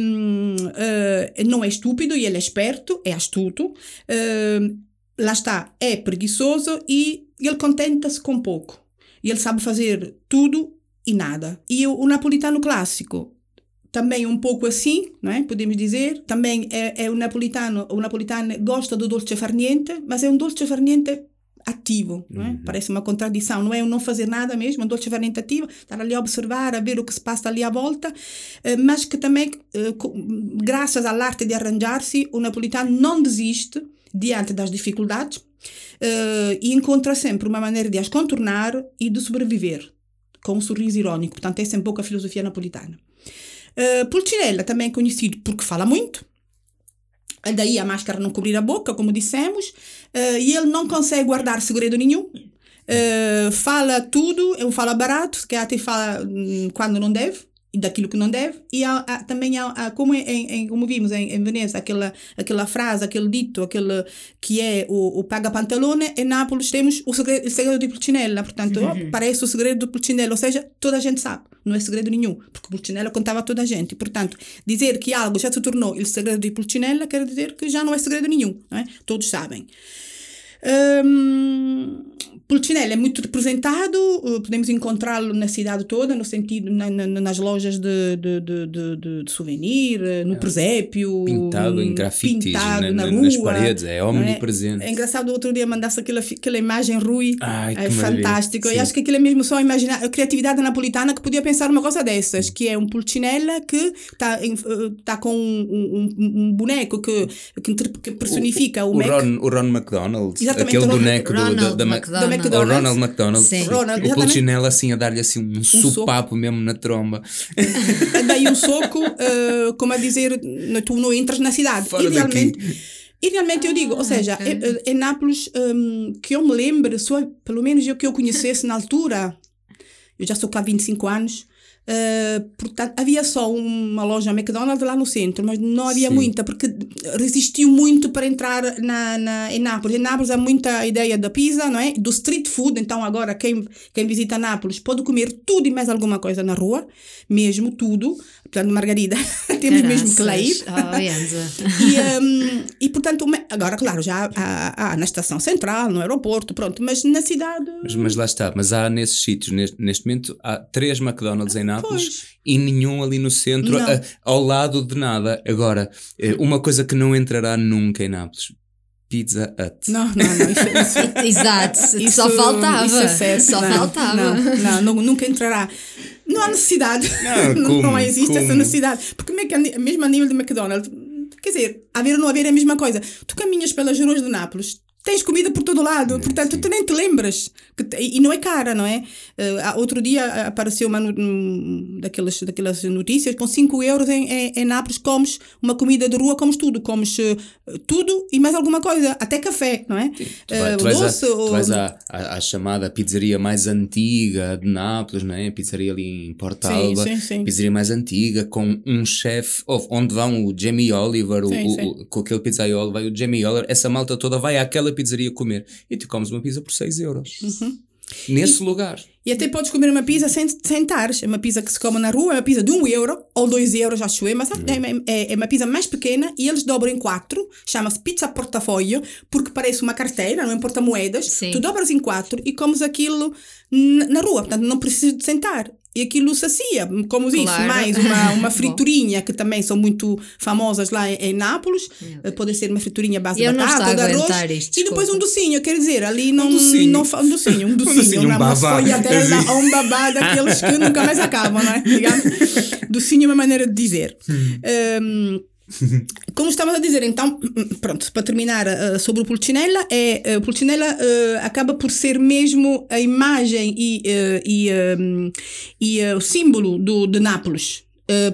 não é estúpido ele é esperto, é astuto. Ehm, lá está, é preguiçoso e ele contenta-se com pouco. Ele sabe fazer tudo e nada. E o, o napolitano clássico também um pouco assim, não é? Podemos dizer. Também é, é o napolitano, o napolitano gosta do dolce far niente, mas é um dolce far niente ativo, não é? Parece uma contradição, não é um não fazer nada mesmo, dolce far niente ativo, estar ali a observar, a ver o que se passa ali à volta, eh, mas que também, eh, graças à arte de arranjar-se, o napolitano não desiste diante das dificuldades eh, e encontra sempre uma maneira de as contornar e de sobreviver, com um sorriso irónico. Portanto, essa é um pouco a filosofia napolitana. Pulcinella também é conhecido porque fala muito, daí a máscara não cobrir a boca, como dissemos, uh, e ele não consegue guardar segredo nenhum. Uh, fala tudo, é um fala barato, que até fala hum, quando não deve, daquilo que não deve, e há, há- também há, há- como, em, em- como vimos em, em Veneza, aquela, aquela frase, aquele dito, aquele que é o, o paga pantalone, em Nápoles temos o segredo, o segredo de Pulcinella, portanto, oh, parece o segredo de Pulcinella, ou seja, toda a gente sabe, não é segredo nenhum, porque Pulcinella contava a toda a gente, portanto, dizer que algo já se tornou o segredo de Pulcinella quer dizer que já não é segredo nenhum, não é? todos sabem. Hum, Pulcinella é muito representado, uh, podemos encontrá-lo na cidade toda, no sentido, na- na- nas lojas de, de, de, de, de- souvenir, uh, no presépio. Pintado em hum, grafites pintado na- na na- nas paredes, é não omnipresente. É engraçado, o outro dia mandasse aquela, aquela imagem Rui, Ai, é fantástico. E acho que aquilo é mesmo só imaginar a criatividade napolitana que podia pensar uma coisa dessas, que é um Pulcinella que está tá com um, um- um boneco que, que, personifica o, o, Mac. Ron, o Ron McDonald, Exatamente, aquele o Ron- boneco do, da, Ronald da. Da o McDonald's. Ronald McDonald, Sim. Ronald, o. Pulcinella assim a dar-lhe assim um, soco. sopapo mesmo na tromba. [LAUGHS] daí um soco, eh, como a dizer, tu não entras na cidade. Fora Idealmente, daqui. idealmente eu digo, ou seja, ok. é, é Nápoles hum, que eu me lembre, só, pelo menos eu que eu conhecesse na altura, eu já sou cá há 25 anos, eh, portanto, havia só uma loja McDonald's lá no centro, mas não havia Sim. muita, porque resistiu muito para entrar na, na, em Nápoles. Em Nápoles há muita ideia da pizza, não é? Do street food, então agora quem, quem visita Nápoles pode comer tudo e mais alguma coisa na rua, mesmo tudo. Portanto, Margarida, [LAUGHS] temos mesmo que lá ir. Oh. E, hum, e portanto, agora, claro, já há, há na estação central, no aeroporto, pronto, mas na cidade. Mas, mas lá está, mas há nesses sítios, neste, neste momento, há três McDonald's em Nápoles Pois. e nenhum ali no centro, Não. a- ao lado de nada. Agora, eh, uma coisa que não entrará nunca em Nápoles: Pizza Hut. Não, não, não, isso, isso, [LAUGHS] Exato, Isso- só faltava. isso é certo. Só não, faltava. Não, não, não, nunca entrará. Não há necessidade. Não, [LAUGHS] Não, como, existe essa como? necessidade. Porque como é que a ni- mesmo a nível de McDonald's, quer dizer, haver ou não haver é a mesma coisa. Tu caminhas pelas ruas de Nápoles, tens comida por todo lado, portanto tu nem te lembras. E não é cara, não é? Há- outro dia apareceu uma daquelas, daquelas notícias, com 5 euros em, em, em Nápoles comes uma comida de rua, comes tudo, comes eh, tudo e mais alguma coisa, até café, não é? Tu, Eh, vai- tu vais, doce a, tu ou- vais à, à, à chamada pizzaria mais antiga de Nápoles, não é? A pizzaria ali em Porta Sim, sim, sim. pizzaria mais antiga, com um chefe, onde vão o Jamie Oliver, o- o- com aquele pizzaiolo, vai o Jamie Oliver, essa malta toda vai àquela pizzaria comer e tu comes uma pizza por 6 euros. Uhum. Nesse lugar. E até podes comer uma pizza sem sentares. É uma pizza que se come na rua, é uma pizza de um euro ou dois euros, acho eu. Mas é, é, é uma pizza mais pequena e eles dobram em quatro. Chama-se pizza portafolio, porque parece uma carteira, não é um porta-moedas. Sim. Tu dobras em quatro e comes aquilo na rua. Portanto, não precisas de sentar. E aquilo sacia, como disse, Claro. mais uma, uma [LAUGHS] friturinha que também são muito famosas lá em, em Nápoles. Eh, Pode ser uma friturinha à base Eu de batata, de arroz. isto, e depois um docinho, quer dizer, ali não, docinho. não um docinho, [LAUGHS] um docinho, docinho, um uma, uma folhadela Assim. ou um babá daqueles que nunca mais acabam, não é? [LAUGHS] Digamos. Docinho é uma maneira de dizer. Um, como estamos a dizer, então, pronto, para terminar uh, sobre o Pulcinella, é, uh, Pulcinella uh, acaba por ser mesmo a imagem e, e, e o símbolo do, de Nápoles.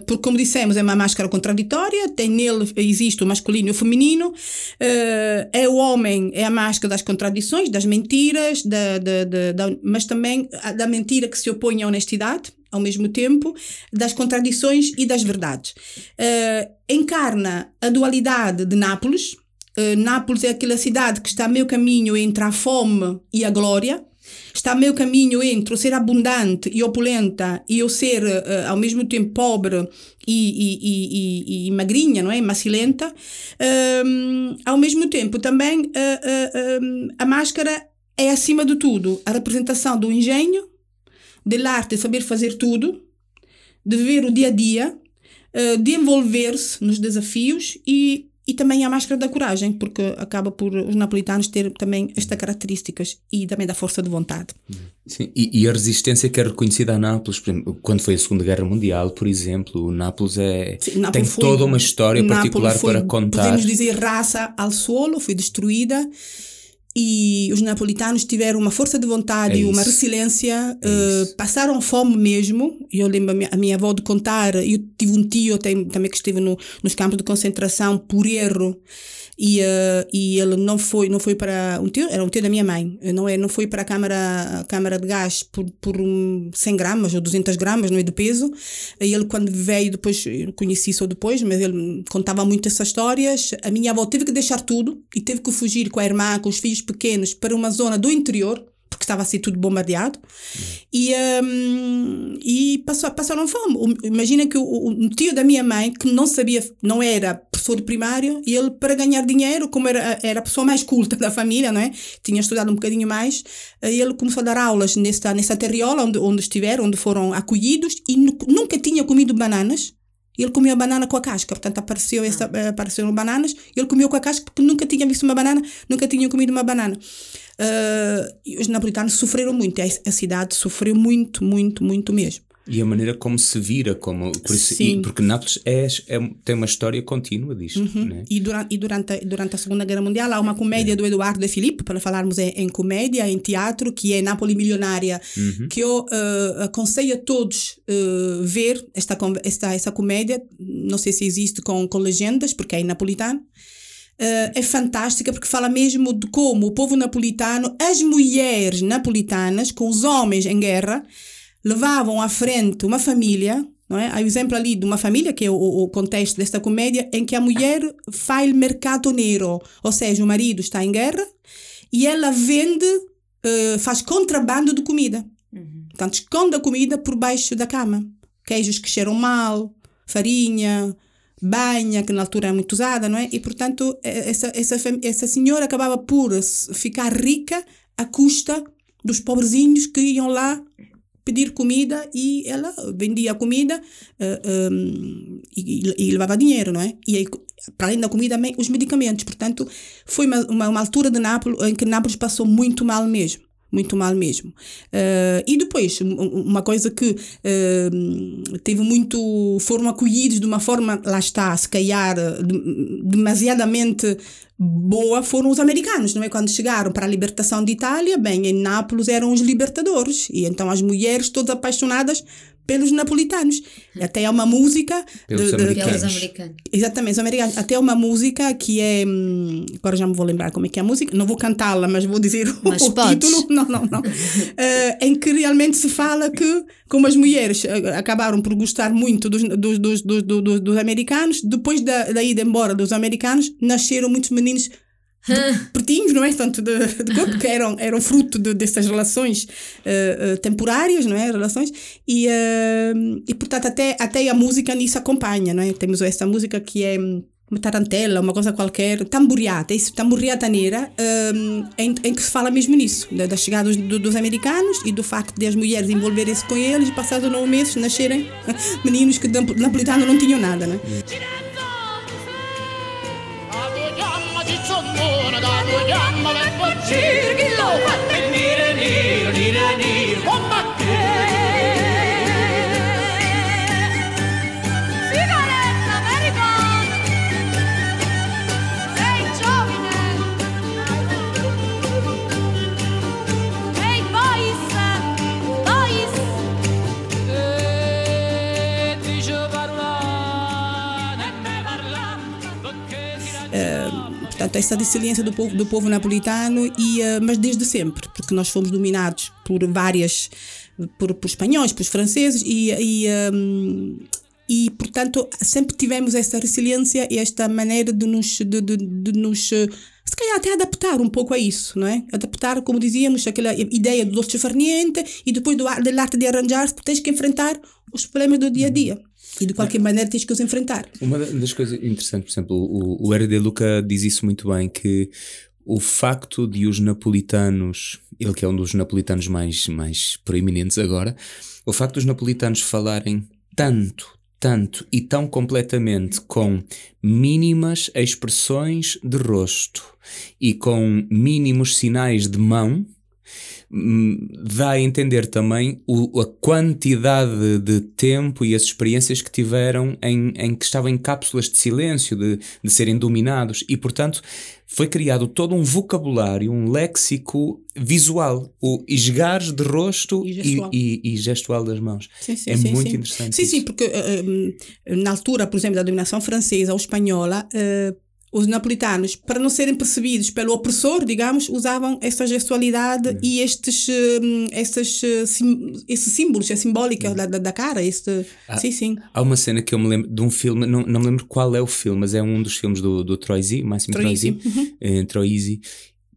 Porque, como dissemos, é uma máscara contraditória, tem nele, existe o masculino e o feminino, é o homem, é a máscara das contradições, das mentiras, da, da, da, da- mas também da mentira que se opõe à honestidade, ao mesmo tempo, das contradições e das verdades. Uh, encarna a dualidade de Nápoles. Uh, Nápoles é aquela cidade que está a meio caminho entre a fome e a glória. Está a meio caminho entre o ser abundante e opulenta e o ser uh, ao mesmo tempo pobre e, e, e, e, magrinha, não é? Macilenta. Ao mesmo tempo, também a máscara é, acima de tudo, a representação do engenho, da arte de saber fazer tudo, de ver o dia a dia, eh, de envolver-se nos desafios e, e também a máscara da coragem, porque acaba por os napolitanos ter também estas características e também da força de vontade. Sim, e, e a resistência que é reconhecida a Nápoles, exemplo, quando foi a Segunda Guerra Mundial, por exemplo, o Nápoles é, Sim, tem Nápoles foi- toda uma história Nápoles particular foi, para contar. Podemos dizer raça ao solo, foi destruída e os napolitanos tiveram uma força de vontade É e uma resiliência, É isso. passaram fome mesmo. Eu lembro a minha, a minha avó de contar, eu tive um tio tem- também que esteve no, nos campos de concentração por erro e, eh, e ele não foi não foi para um tio era um tio da minha mãe. Não é não foi para a câmara a câmara de gás por, por um 100 gramas ou 200 gramas não é de peso. E ele quando veio depois conheci só depois mas ele contava muito essas histórias. A minha avó teve que deixar tudo e teve que fugir com a irmã com os filhos pequenos para uma zona do interior porque estava a ser tudo bombardeado e, hum, e passou, passaram fome. Imagina que o, o- um tio da minha mãe, que não sabia, não era professor de primário, e ele, para ganhar dinheiro, como era, era a pessoa mais culta da família, não é? Tinha estudado um bocadinho mais, eh, ele começou a dar aulas nessa, nessa terriola onde, onde estiveram, onde foram acolhidos, e nu- nunca tinha comido bananas. Ele comeu a banana com a casca, portanto apareceu essa, eh, apareceram bananas, ele comeu com a casca porque nunca tinha visto uma banana, nunca tinha comido uma banana. E os napolitanos sofreram muito, a, cidade sofreu muito, muito, muito mesmo. E a maneira como se vira, como, por isso, Sim. e- porque Nápoles é, é- tem uma história contínua disto. né? E durante, e durante, a- durante a Segunda Guerra Mundial há uma comédia do Eduardo de Filippo, para falarmos em, em comédia, em teatro, que é Nápoles Milionária, que eu ah, aconselho a todos ah, ver esta, esta, essa comédia. Não sei se existe com, com legendas, porque é em napolitano. Ah, é fantástica porque fala mesmo de como o povo napolitano, as mulheres napolitanas, com os homens em guerra, levavam à frente uma família. Não é? Há o exemplo ali de uma família, que é o, o contexto desta comédia, em que a mulher faz mercado negro, ou seja, o marido está em guerra e ela vende, eh, faz contrabando de comida. Portanto, esconde a comida por baixo da cama. Queijos que cheiram mal, farinha, banha, que na altura é muito usada, não é? E, portanto, eh, essa, essa, essa senhora acabava por ficar rica à custa dos pobrezinhos que iam lá pedir comida e ela vendia comida eh, um, e, e- e levava dinheiro, não é? E aí, para além da comida, também os medicamentos. Portanto, foi uma, uma, uma altura de Nápoles em que Nápoles passou muito mal mesmo. Muito mal mesmo. Eh, e depois, um- um- uma coisa que eh, teve muito. foram acolhidos de uma forma, lá está, se calhar, de- demasiadamente boa foram os americanos, não é? Quando chegaram para a libertação de Itália, bem, em Nápoles eram os libertadores. E então as mulheres todas apaixonadas pelos napolitanos. Até há uma música. Pelos de- de- americanos. Americanos. Exatamente, os americanos. Até uma música que é. hum, Agora já me vou lembrar como é que é a música. Não vou cantá-la, mas vou dizer o, [LAUGHS] Mas o podes. título. [LAUGHS] Não, não, não. Eh, em que realmente se fala que, como as mulheres eh, acabaram por gostar muito dos, dos, dos, dos, dos, dos americanos, depois da, da ida embora dos americanos, nasceram muitos meninos pertinhos, não é? Tanto de, de corpo, que eram, eram fruto de, dessas relações eh, temporárias, não é? Relações. E, eh, e portanto, até, até a música nisso acompanha, não é? Temos essa música que é hum, uma tarantela, uma coisa qualquer, tamburiata, isso, tamburiata neira, hum, em, em que se fala mesmo nisso, da, da chegada dos, do- dos americanos e do facto de as mulheres envolverem-se com eles e passados nove meses nascerem [LAUGHS] meninos que de napolitano não tinham nada, né? vogliamo la fuggire, chi lo fa venire, nero, nero. Essa resiliência do povo, do povo napolitano, e, eh, mas desde sempre, porque nós fomos dominados por várias, por, por espanhóis, por franceses, e, e, hum, e, portanto, sempre tivemos essa resiliência e esta maneira de nos, de, de, de nos se calhar até adaptar um pouco a isso, não é? Adaptar, como dizíamos, aquela ideia do dolce far niente e depois do, da arte de arranjar-se, tens que enfrentar os problemas do dia a dia. E de qualquer maneira tens que os enfrentar. Uma da- das coisas interessantes, por exemplo, o, o R.D. Luca diz isso muito bem, que o facto de os napolitanos, ele que é um dos napolitanos mais, mais proeminentes agora, o facto dos napolitanos falarem tanto, tanto e tão completamente com mínimas expressões de rosto e com mínimos sinais de mão, dá a entender também o- a quantidade de tempo e as experiências que tiveram em, em que estavam em cápsulas de silêncio, de, de serem dominados, e portanto foi criado todo um vocabulário, um léxico visual, o esgares de rosto E e, gestual. e- e gestual das mãos. Sim, sim, é sim, muito interessante. Sim, isso. sim, porque eh, na altura, por exemplo, da dominação francesa ou espanhola, eh, os napolitanos, para não serem percebidos pelo opressor, digamos, usavam essa gestualidade Uhum. e estes, esses, eh, esses símbolos, a simbólica da, da, da cara. Este, Ah. Sim, sim. Há uma cena que eu me lembro de um filme, não, não me lembro qual é o filme, mas é um dos filmes do, do Troisi, Máximo Troisi, Troisi, eh, Troisi,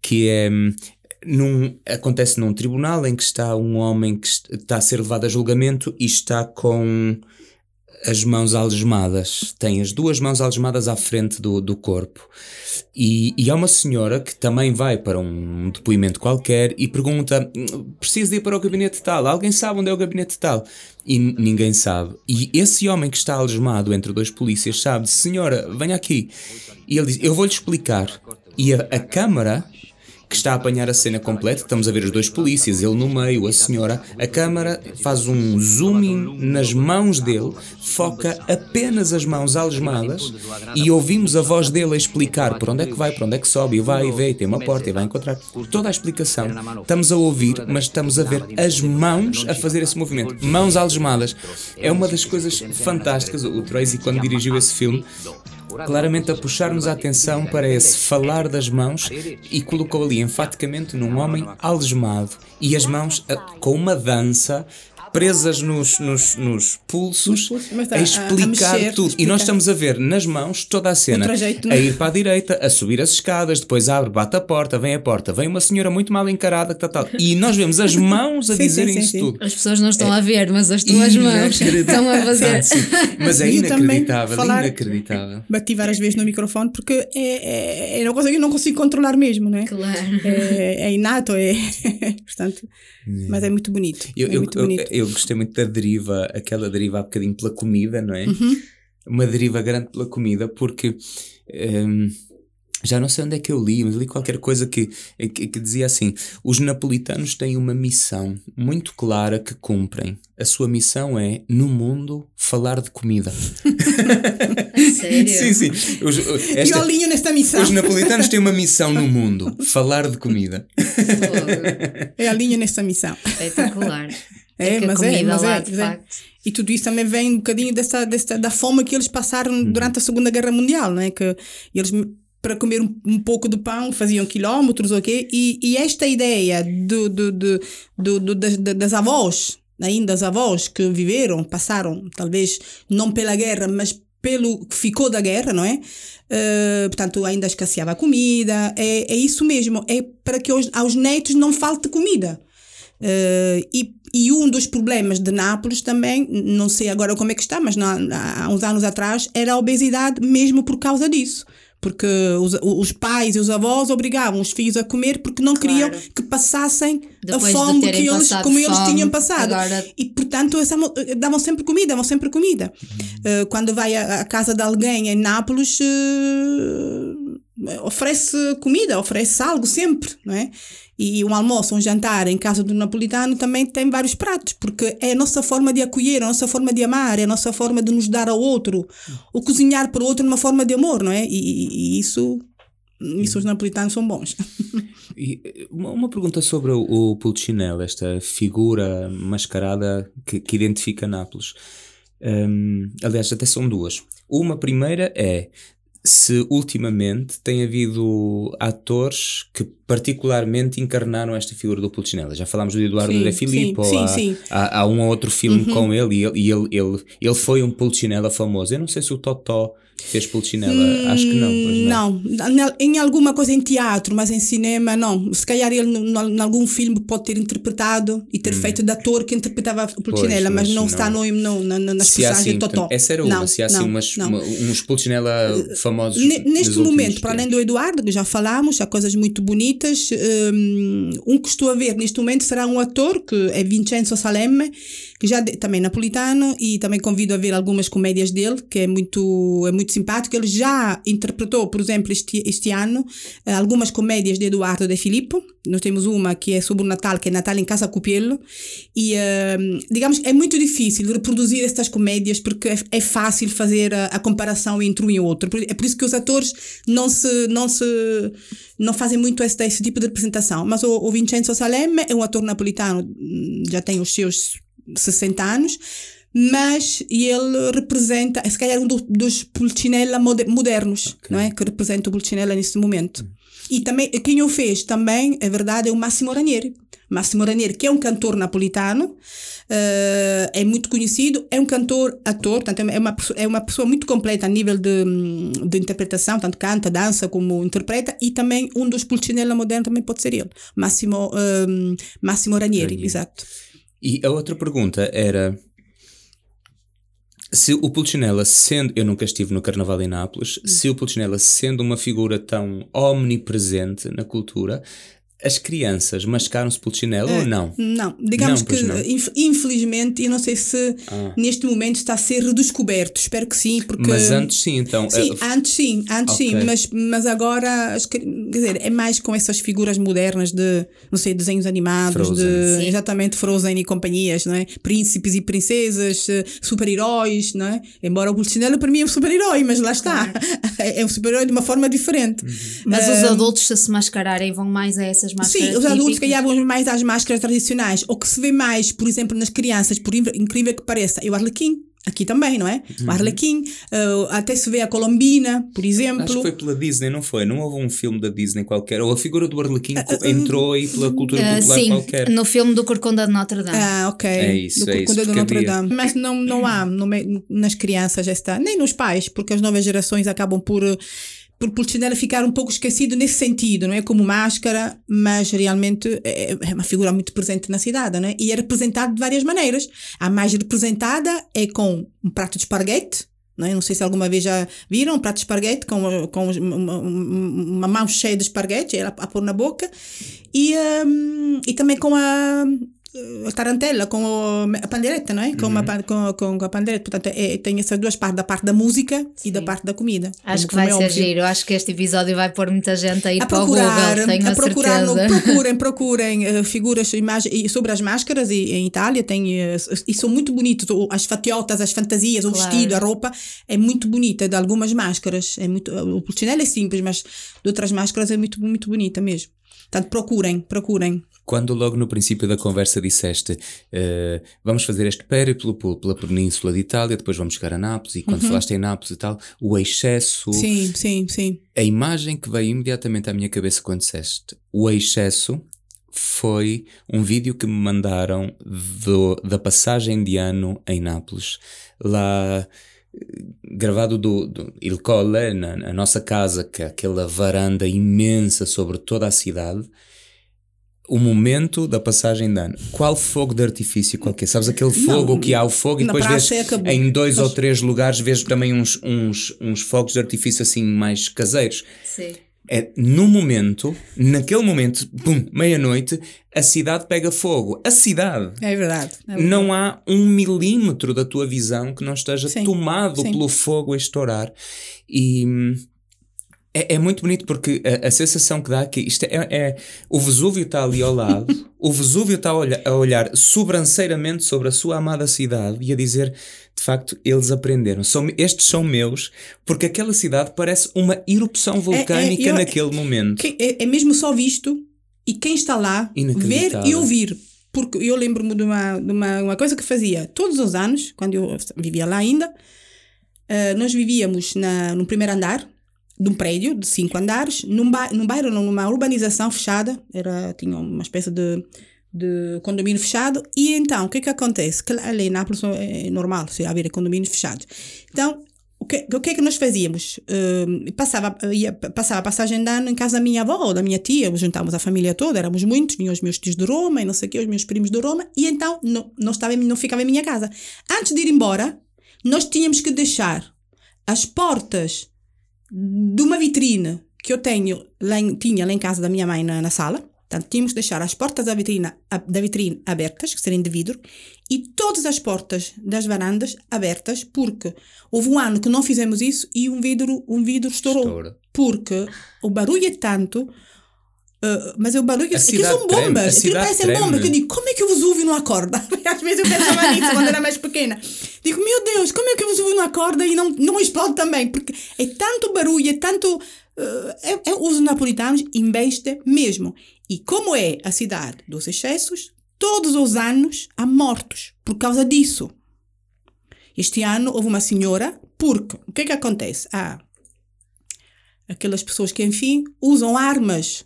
que é. hum, Num, acontece num tribunal em que está um homem que est- está a ser levado a julgamento e está com as mãos algemadas, tem as duas mãos algemadas à frente do, do corpo. E, e há uma senhora que também vai para um depoimento qualquer e pergunta: preciso de ir para o gabinete tal? Alguém sabe onde é o gabinete tal? E ninguém sabe. E esse homem que está algemado entre dois polícias sabe: senhora, venha aqui. E ele diz: eu vou-lhe explicar. E a, a câmara que está a apanhar a cena completa. Estamos a ver os dois polícias, ele no meio, a senhora. A câmara faz um zooming nas mãos dele, foca apenas as mãos algemadas e ouvimos a voz dele a explicar por onde é que vai, por onde é que sobe, e vai e vê, e tem uma porta e vai encontrar. Toda a explicação. Estamos a ouvir, mas estamos a ver as mãos a fazer esse movimento. Mãos algemadas. É uma das coisas fantásticas. O Tracy, quando dirigiu esse filme, claramente a puxar-nos a atenção para esse falar das mãos e colocou ali enfaticamente num homem algemado e as mãos a- com uma dança presas nos, nos, nos pulsos mas a- a a- a explicar mexer, tudo. E explicar. nós estamos a ver nas mãos toda a cena. trajeto, a não é? ir para a direita, a subir as escadas, depois abre, bate a porta, vem a porta, vem uma senhora muito mal encarada, tal, tal. E nós vemos as mãos a Sim, dizerem sim, isso sim. tudo. As pessoas não estão a ver, mas as tuas mãos estão a fazer. Sim, Mas é E inacreditável, falar- inacreditável. Bati várias vezes no microfone porque é, é, é uma coisa que eu não consigo controlar mesmo, não é? Claro. É, é inato, é. [LAUGHS] Portanto, mas é muito bonito. Eu, é eu, muito eu, bonito. eu gostei muito da deriva, aquela deriva há bocadinho pela comida, não é? Uhum. Uma deriva grande pela comida, porque hum, Já não sei onde é que eu li, mas li qualquer coisa que, que, que dizia assim: os napolitanos têm uma missão muito clara que cumprem. A sua missão é, no mundo, falar de comida. [LAUGHS] Sério? sim, sim. Os, esta- Eu alinho nesta missão. os napolitanos têm uma missão no mundo: falar de comida. Fogo. [LAUGHS] Eu alinho nesta missão. Espetacular. É, que a mas é, mas lá, é, mas é. facto. E tudo isso também vem um bocadinho dessa, dessa, da fome que eles passaram durante a Segunda Guerra Mundial, não é? Que eles, para comer um, um pouco de pão, faziam quilómetros, ok? E, e esta ideia do, do, do, do, do- das, das avós, ainda as avós que viveram, passaram, talvez não pela guerra, mas pelo que ficou da guerra, não é? Eh, portanto, ainda escasseava a comida. É, é isso mesmo. É para que aos, aos netos não falte comida. Eh, e, e um dos problemas de Nápoles também, não sei agora como é que está, mas na- há uns anos atrás, era a obesidade mesmo por causa disso. Porque os, os pais e os avós obrigavam os filhos a comer porque não queriam Claro. que passassem Depois a fome que eles, como eles fome, tinham passado. agora- E portanto eles davam, sempre comida, davam sempre comida. Eh, quando vai à, casa de alguém em Nápoles, eh, oferece comida, oferece algo sempre, não é? E um almoço, um jantar em casa do napolitano também tem vários pratos, porque é a nossa forma de acolher, a nossa forma de amar, é a nossa forma de nos dar ao outro. O cozinhar para o outro é uma forma de amor, não é? E, e- isso, isso os napolitanos são bons. E uma, pergunta sobre o, Pulcinella, esta figura mascarada que, que identifica Nápoles. Hum, aliás, até são duas. Uma primeira é se ultimamente tem havido atores que particularmente encarnaram esta figura do Pulcinella. Já falámos do Eduardo Sim, De Filippo, sim, há, sim. Há, há um ou outro filme com ele e, ele, e ele, ele, ele foi um Pulcinella famoso. Eu não sei se o Totó fez Pulcinella, acho que não. Não. Não, N- em alguma coisa em teatro, mas em cinema não. Se calhar ele em algum filme pode ter interpretado e ter feito de ator que interpretava o Pulcinella, Hum. Pois, mas, mas não, não. está no, no, na, nas Se personagens assim, de Totó. essa era uma, Não, se há assim não, umas, não. uma- uns Pulcinella famosos. Nos Neste momento, para além do Eduardo, que já falámos, há coisas muito bonitas. Um, um que estou a ver neste momento será um ator que é Vincenzo Salemme, que já de- também é napolitano, e também convido a ver algumas comédias dele, que é muito, é muito simpático. Ele já interpretou, por exemplo, este, este ano, eh, algumas comédias de Eduardo De Filippo. Nós temos uma que é sobre o Natal, que é Natal em Casa Cupiello, e um, digamos é muito difícil reproduzir estas comédias porque é, é fácil fazer a, a comparação entre um e outro. É por isso que os atores não se não se não fazem muito esse, esse tipo de representação. Mas o, o Vincenzo Salemme é um ator napolitano, hum, já tem os seus 60 anos, mas ele representa, se calhar um do- dos Pulcinella mode- modernos, não é? Que representa o Pulcinella neste momento. E também, quem o fez também, é verdade, é o Massimo Ranieri. Massimo Ranieri, que é um cantor napolitano, eh, é muito conhecido, é um cantor, ator, portanto, é uma, pessoa- é uma pessoa muito completa a nível de, hum, de interpretação, tanto canta, dança, como interpreta, e também um dos Pulcinella modernos também pode ser ele, Massimo, hum, Massimo Ranieri, Ranieri. exato. E a outra pergunta era se o Pulcinella sendo, eu nunca estive no Carnaval em Nápoles, se o Pulcinella sendo uma figura tão omnipresente na cultura, as crianças mascaram-se Pulcinella ou não? Não, digamos Não, que não. inf- infelizmente, eu não sei se Ah. neste momento está a ser redescoberto, espero que sim, porque... Mas antes sim, então. Sim, eh, antes sim, antes sim, Ok. mas, mas agora, quer dizer, é mais com essas figuras modernas de, não sei, desenhos animados, Frozen. de Sim. exatamente Frozen e companhias, não é? Príncipes e princesas, eh, super-heróis, não é? Embora o Pulcinella para mim é um super-herói, mas lá está, [LAUGHS] é um super-herói de uma forma diferente. Mas Ah, os adultos, se se mascararem, vão mais a essas máscaras Sim, os adultos típicas? calhar vão mais às máscaras tradicionais. O que se vê mais, por exemplo, nas crianças, por incrível que pareça, é o arlequim. Aqui também, não é? O arlequim. uh, até se vê a colombina, por exemplo. Acho que foi pela Disney, não foi? Não houve um filme da Disney qualquer, ou a figura do Arlequim co- entrou aí pela cultura Ah, popular sim, qualquer. no filme do Corcunda de Notre Dame. Ah, ok. É isso, Do é isso, Corcunda de porque Notre havia- Dame. Mas não, não há no nas crianças esta, nem nos pais, porque as novas gerações acabam por uh, por Pulcinella ficar um pouco esquecido nesse sentido, não é? Como máscara, mas realmente é é uma figura muito presente na cidade, não é? E é representado de várias maneiras. A mais representada é com um prato de esparguete, não, é? não sei se alguma vez já viram um prato de esparguete com, com uma, uma- mão cheia de esparguete, ela a pôr na boca, e, hum, e também com a, a tarantela com o- a pandeireta, não é? Com, Uhum. uma, pan- com, com a pandeireta. Portanto, é, tem essas duas partes, da parte da música e da parte da comida. Acho Como- que vai é ser óbvio. giro. Acho que este episódio vai pôr muita gente a ir a para o procurar, Google, tenho a, a procurar, no- procurem, [LAUGHS] procurem eh, figuras imagem, e sobre as máscaras e, em Itália tem eh, e são muito bonitos o- as fatiotas, as fantasias, o Claro. vestido, a roupa é muito bonita de algumas máscaras, é muito o Pulcinella é simples, mas de outras máscaras é muito muito bonita mesmo. Portanto, procurem, procurem. Quando logo no princípio da conversa disseste eh, vamos fazer este périplo pela península de Itália, depois vamos chegar a Nápoles, e quando falaste em Nápoles e tal, o excesso, Sim, sim, sim. a imagem que veio imediatamente à minha cabeça quando disseste o excesso foi um vídeo que me mandaram do- da passagem de ano em Nápoles. Lá eh, gravado do, do Il Colle, na, na nossa casa, que é aquela varanda imensa sobre toda a cidade. O momento da passagem de ano. Qual fogo de artifício qualquer? Sabes aquele fogo que há o fogo e depois vês acabou. em dois Mas- ou três lugares vês também uns, uns, uns fogos de artifício assim mais caseiros. Sim. É no momento, naquele momento, pum, meia-noite, a cidade pega fogo. A cidade. É verdade. é verdade. Não há um milímetro da tua visão que não esteja Sim, tomado sim. pelo fogo a estourar. E hum, é, é muito bonito porque a, a sensação que dá aqui, isto é, é- o Vesúvio está ali ao lado, o Vesúvio está a, olha- a olhar sobranceiramente sobre a sua amada cidade e a dizer, de facto, eles aprenderam. São, estes são meus, porque aquela cidade parece uma erupção vulcânica eu- naquele momento. Que- é, é mesmo só visto e quem está lá ver e ouvir. Porque eu lembro-me de, uma, de uma, uma coisa que fazia todos os anos, quando eu vivia lá ainda. eh, nós vivíamos na, no primeiro andar de um prédio de cinco andares, num, ba num bairro, numa urbanização fechada, era, tinha uma espécie de, de condomínio fechado, e então, o que é que acontece? Que ali em Nápoles é normal se haver condomínios fechados. Então, o que, o que é que nós fazíamos? Eh, passava, ia, passava a passagem de ano em casa da minha avó ou da minha tia, juntávamos a família toda, éramos muitos, vinham os meus tios de Roma e não sei o quê, os meus primos de Roma, e então não, não, estava, não ficava em minha casa. Antes de ir embora, nós tínhamos que deixar as portas de uma vitrine que eu tenho lá em, tinha lá em casa da minha mãe na, na sala. Portanto, tínhamos que deixar as portas da vitrine, da vitrine abertas, que serem de vidro, e todas as portas das varandas abertas, porque houve um ano que não fizemos isso e um vidro, um vidro estourou. Estoura. Porque o barulho é tanto. Uh, mas é o barulho. Aquilo cidade são bombas. Aquilo cidade parecem treme. bombas. Que eu digo, como é que o Vesúvio não acorda? [LAUGHS] Às vezes eu pensava nisso quando era mais pequena. Digo, meu Deus, como é que o Vesúvio não acorda e não, não explode também? Porque é tanto barulho, é tanto. Uh, é, é, os napolitanos investem mesmo. E como é a cidade dos excessos, todos os anos há mortos por causa disso. Este ano houve uma senhora, porque o que é que acontece? Há aquelas pessoas que, enfim, usam armas,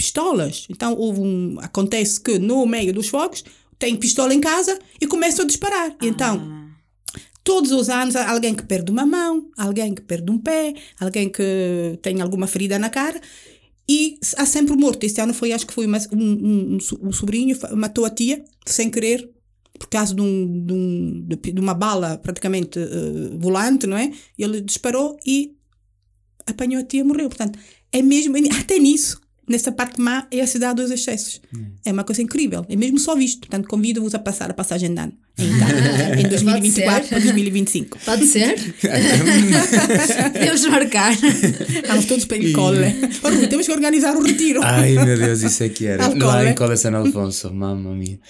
pistolas. Então, houve um, acontece que no meio dos fogos tem pistola em casa e começam a disparar. E Então, todos os anos alguém que perde uma mão, alguém que perde um pé, alguém que tem alguma ferida na cara. E há sempre morto. Este ano foi, acho que foi uma, um, um, um so- sobrinho, matou a tia sem querer, por causa de, um, de, um- de- uma bala praticamente eh, volante, não é? Ele disparou e apanhou a tia e morreu. Portanto, é mesmo, até nisso, nessa parte má, é a cidade dos excessos. É uma coisa incrível. É mesmo só visto. Portanto, convido-vos a passar a passagem de ano em, Itália, [LAUGHS] em 2024 para 2025. Pode ser? [LAUGHS] Podemos marcar. Vamos todos para o cole. Oh, temos que organizar o retiro. Ai meu Deus, isso é que era. Lá é? em Cola San Alfonso, mamma mia.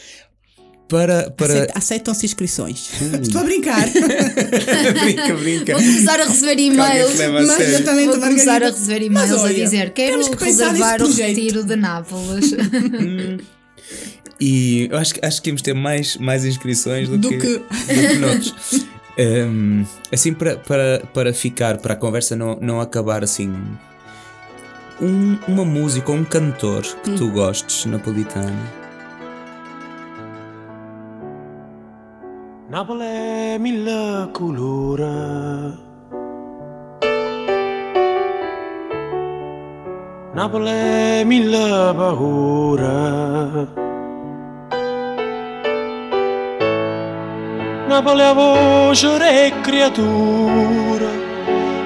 Para. para... Aceit- Aceitam-se inscrições. Estou a brincar. [LAUGHS] brinca, brinca. Vou começar a receber e-mails. a Mas sério. exatamente, Vou começar Margarida. a receber e-mails a olha, dizer quero que reservar o projeto." retiro de Nápoles. [LAUGHS] E eu acho, que- acho que íamos ter mais, mais inscrições do, Do que, que- do que. [LAUGHS] Hum, assim, para, para, para ficar, para a conversa não, não acabar assim. um- uma música ou um cantor que Hum. tu gostes napolitano. Napoli mille colori. Napoli mille paure. Napoli è voce e creatura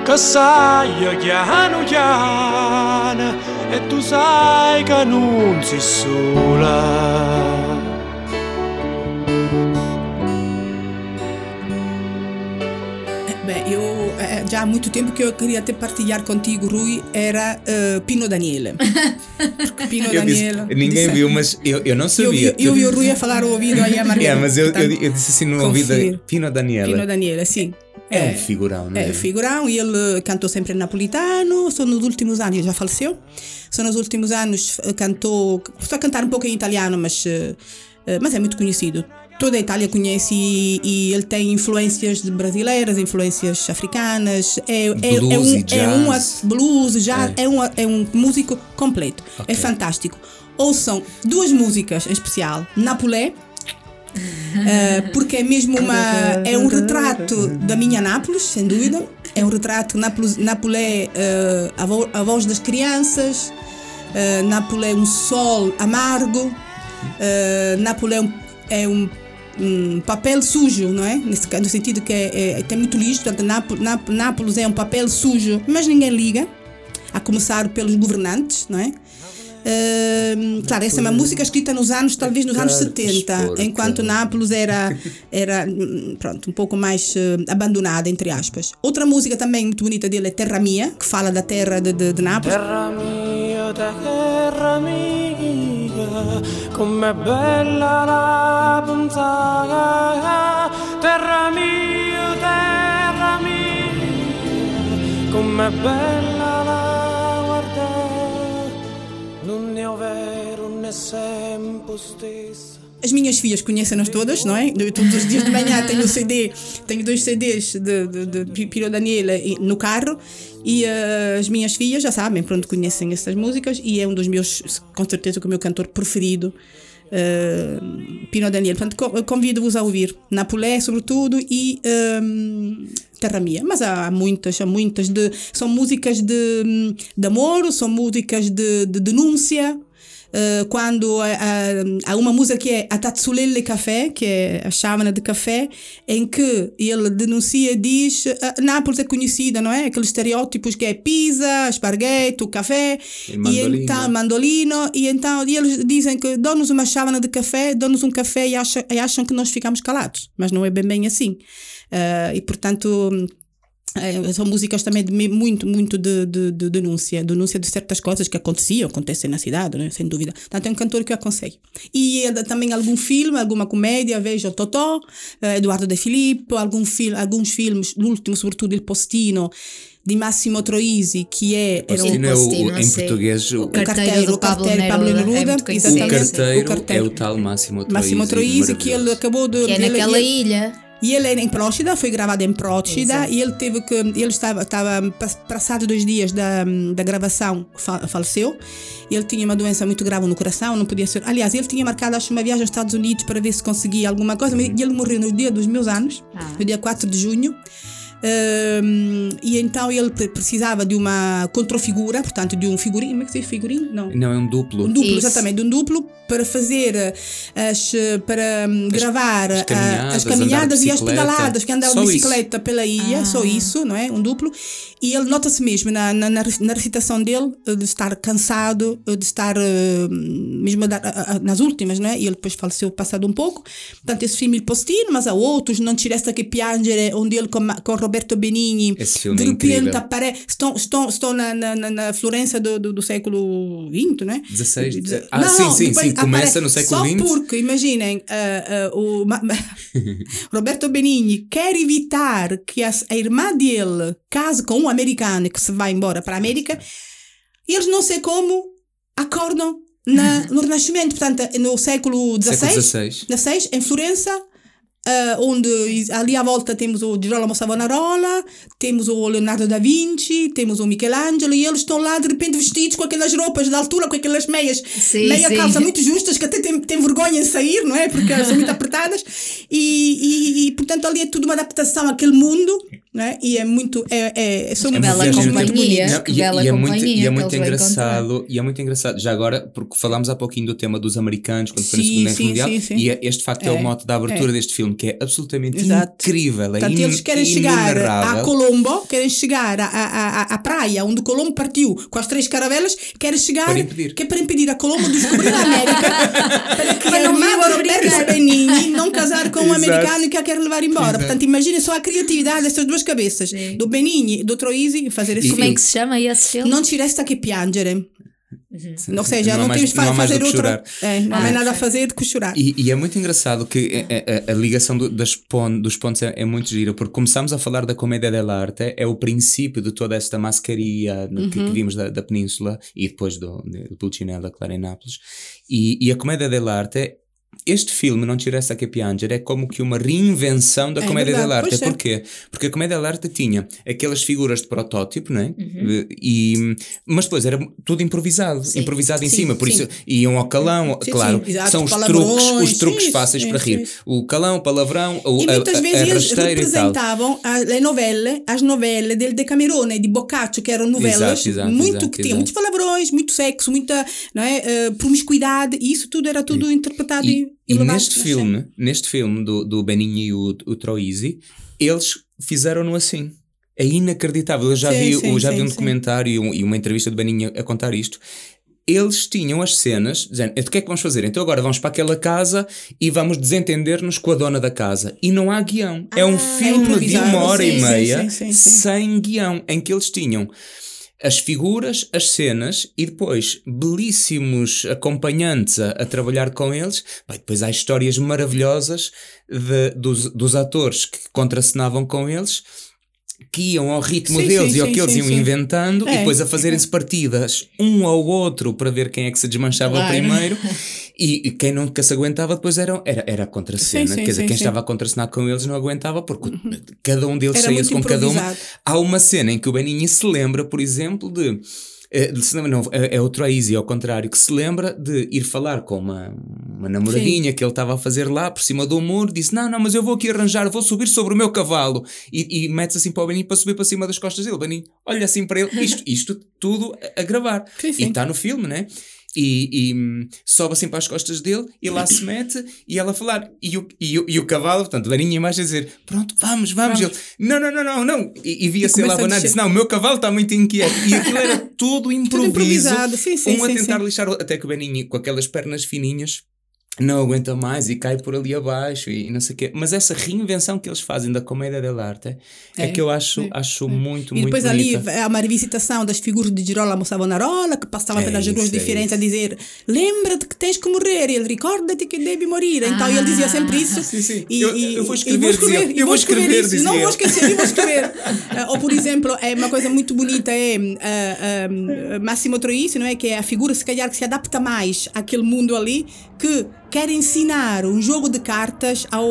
che sai chiano chiano e tu sai che non sei sola. Já há muito tempo que eu queria até partilhar contigo, Rui, era eh, Pino Daniele. Porque [LAUGHS] Pino Eu disse- Daniele. ninguém disse- viu, mas eu, eu não Eu, sabia. vi- eu e o Rui a falar ao ouvido aí a [LAUGHS] Maria. É, mas eu, eu, eu disse assim no ouvido Pino Daniela. Pino Daniele, sim. é um figurão, não é? É, figurão, e ele cantou sempre em napolitano, só nos últimos anos, ele já faleceu, só nos últimos anos eh, cantou, a cantar um pouco em italiano, mas, eh, eh, mas é muito conhecido. Toda a Itália conhece e, e ele tem influências brasileiras, influências africanas, é, é, é Blues um, e é um jazz. blues, jazz, é. um, é um músico completo, é fantástico. Ouçam duas músicas em especial, Napolé, Uh, [LAUGHS] porque é mesmo uma é um retrato da minha Nápoles, sem dúvida. É um retrato Nápoles uh, a, vo, a voz das crianças, uh, Nápoles é um sol amargo, uh, é um, é um, papel sujo, não é? Nesse, no sentido que é, é, tem muito lixo, portanto, Nápoles, Nápoles é um papel sujo, mas ninguém liga, a começar pelos governantes, não é? Uh, claro, essa é uma música escrita nos anos, talvez nos anos 70, enquanto Nápoles era, era pronto, um pouco mais uh, abandonada, entre aspas. Outra música também muito bonita dele é Terra Mia, que fala da terra de, de, de Nápoles. Terra mia, terra mia, com'è bella la pensare. Terra mia, terra mia, com'è bella la guardare. Non è vero, non è sempre stessa. As minhas filhas conhecem-nas todas, não é? Eu, todos os dias de manhã tenho CD, tenho dois CDs de, de, de Piro Daniela no carro e uh, as minhas filhas já sabem, pronto, conhecem essas músicas e é um dos meus, com certeza, o meu cantor preferido. Uh, Pino Daniel, portanto convido-vos a ouvir Napolé sobretudo e um, Terra Mia, mas há muitas, há muitas de, são músicas de, de amor, são músicas de, de denúncia Uh, quando há, uma música que é a Tazzulelle Café, que é a chávena de café, em que ele denuncia e diz uh, Nápoles é conhecida, não é? Aqueles estereótipos que é pizza, esparguete, café, E mandolino. então mandolino, e então e eles dizem que dão-nos uma chávena de café, dão-nos um café e acham, e acham que nós ficamos calados, mas não é bem bem assim. Uh, e portanto é, são músicas também de muito, muito de, de, de, denúncia, denúncia de certas coisas que aconteciam, acontecem na cidade, né? sem dúvida. Portanto, é um cantor que eu aconselho. E também algum filme, alguma comédia, vejo Totó, Eduardo De Filippo, algum fil alguns filmes, no último, sobretudo, Il Postino, de Massimo Troisi, que é. Postino é o, em português o, o carteiro, do Pablo, carteiro, Pablo Neruda. É o, carteiro o carteiro é o tal Massimo Troisi. Massimo Troisi, que ele acabou de. Que é naquela ele, ilha. E ele era em Próxida, foi gravado em Próxida e ele teve que. Ele estava, estava passado dois dias da, da gravação, faleceu. Ele tinha uma doença muito grave no coração, não podia ser. Aliás, ele tinha marcado, acho, uma viagem aos Estados Unidos para ver se conseguia alguma coisa, mas ele morreu no dia dos meus anos, ah. no dia 4 de junho. Um, e então ele precisava de uma contrafigura, portanto, de um figurinho. Como é que se diz figurinho? Não. Não, é um duplo. Um duplo, Isso. exatamente, um duplo para fazer as. para um, as, gravar as caminhadas, as caminhadas e as pedaladas, que andava de bicicleta isso. pela ilha, ah. só isso, não é? Um duplo. E ele nota-se mesmo na, na, na, recitação dele de estar cansado, de estar mesmo nas últimas, não é? E ele depois faleceu passado um pouco. Portanto, esse filme Il Postino, mas há outros, Non ci resta che piangere, onde ele com, com Roberto Benigni de repente aparece. Estão, estão, estão na, na, na Florença do, do, do século XX, não é? 16. Ah, não, sim, sim, sim. Começa no século XX. Só porque, imaginem, uh, uh, o [LAUGHS] Roberto Benigni quer evitar que a, a irmã dele case com um americano que se vai embora para a América e eles não sei como acordam na, no Renascimento, portanto, no século XVI, XVI em Florença. Uh, onde ali à volta temos o Girolamo Savonarola, temos o Leonardo da Vinci, temos o Michelangelo e eles estão lá de repente vestidos com aquelas roupas de altura, com aquelas meias, sim, meia sim. calça muito justas que até tem, tem vergonha em sair, não é? Porque são muito [LAUGHS] apertadas e, e, e, portanto ali é tudo uma adaptação àquele mundo, não é? E é muito é, é, é, é bela companhia, não, e, bela e é companhia muito, e é muito engraçado e é muito engraçado já agora porque falámos há pouquinho do tema dos americanos quando foi na Segunda Guerra Mundial e este facto é, o mote da abertura deste filme que é absolutamente Exato. incrível. É Portanto, eles querem chegar a Colombo, querem chegar à, à, à praia onde Colombo partiu com as três caravelas, querem chegar para impedir. Que é para impedir a Colombo de descobrir a América [LAUGHS] para que a irmã Roberto Benigni não casar com um americano que a quer levar embora. Exato. Portanto, imaginem só a criatividade destas duas cabeças. Do Benigni do Troisi fazer esse E- Como é filme. que se chama esse filme? Non ci resta che piangere. Ou seja, Não não, mais- temos de não mais fazer que chorar. É, não há Ah, mais nada a sim. fazer do que chorar. E, e é muito engraçado que a, a- a ligação do- das pon- dos pontos é, é muito gira, porque começamos a falar da comédia dell'arte, é o princípio de toda esta mascaria no- que, que vimos da, da Península e depois do, do Pulcinella, claro, em Nápoles. E, e a comédia dell'arte, este filme, Não Tira Essa Pianger, é como que uma reinvenção da É comédia dell'arte. pois é. Porquê? Porque a comédia dell'arte tinha aquelas figuras de protótipo, não é? E, mas depois era tudo improvisado, improvisado em sim, cima, por sim. isso iam ao calão, Sim, claro, sim, são os truques, os truques sim, fáceis sim, para sim, rir. sim. O calão, o palavrão, o, E muitas a, vezes a eles e representavam a- le novelle, as novelas del Decamerone, de Boccaccio, que eram novelas Exato, exato, muito exato, que tinham muitos palavrões, muito sexo, muita não é, eh, promiscuidade, e isso tudo era tudo interpretado E, e, e neste filme, neste filme do, do Benigni e o, o Troisi, eles fizeram-no assim. É inacreditável. Eu já Sim, vi, eu sim, já vi sim, um sim. documentário e, um- e uma entrevista do Benigni a contar isto. Eles tinham as cenas dizendo: "Então, o que é que vamos fazer? Então agora vamos para aquela casa e vamos desentender-nos com a dona da casa. E não há guião. é um Ah, filme de improvisado. uma hora Sim, e meia sim, sim. sem guião, em que eles tinham as figuras, as cenas e depois belíssimos acompanhantes a, a trabalhar com eles. E depois há histórias maravilhosas de- dos, dos atores que contracenavam com eles. Que iam ao ritmo Sim, deles sim, e ao sim, que eles sim, iam sim. inventando, e É. depois a fazerem-se partidas um ao outro para ver quem é que se desmanchava Claro. primeiro. [LAUGHS] E, e quem nunca se aguentava depois era, era, era a contracena. Sim, sim, Quer dizer, sim, quem sim. estava a contracenar com eles não aguentava porque cada um deles saía-se com cada uma. Há uma cena em que o Beninha se lembra, por exemplo, de. eh, de se lembra- não, é é o Troisi, ao contrário, que se lembra de ir falar com uma, uma namoradinha que ele estava a fazer lá por cima do muro, disse: Não, não, mas eu vou aqui arranjar, vou subir sobre o meu cavalo. E, e mete-se assim para o Beninho para subir para cima das costas dele. O Beninho olha assim para ele, isto, isto tudo a, a gravar. Sim, sim. E está no filme, né? E, e, hum, sobe assim para as costas dele e lá se mete e ela a falar. E o, e o, e o cavalo, portanto, Beninha embaixo a dizer: Pronto, vamos, vamos. Ele, não, não, não, não, não. E, e via-se ele a começa a abanar e disse: Não, o meu cavalo está muito inquieto. E aquilo era [LAUGHS] tudo improviso. improvisado, sim, sim, um a sim, tentar sim. lixar, até que o Beninho, com aquelas pernas fininhas, não aguenta mais e cai por ali abaixo e não sei o quê. Mas essa reinvenção que eles fazem da comédia dell'arte é, É, que eu acho, é, acho muito, E muito depois ali bonita. há uma revisitação das figuras de Girolamo Savonarola que passavam É pelas isso, ruas é diferentes a dizer lembra-te que tens que morrer e ele recorda-te que deves morrer então ele dizia sempre isso Sim, sim. E, Eu- e- eu vou e escrever, dizia e Eu vou escrever, isso, não dizia vou ele. esquecer eu vou escrever Ah, [LAUGHS] ou por exemplo é uma coisa muito bonita é ah, ah, Massimo Troisi não é que é a figura se calhar que se adapta mais àquele mundo ali que quer ensinar um jogo de cartas ao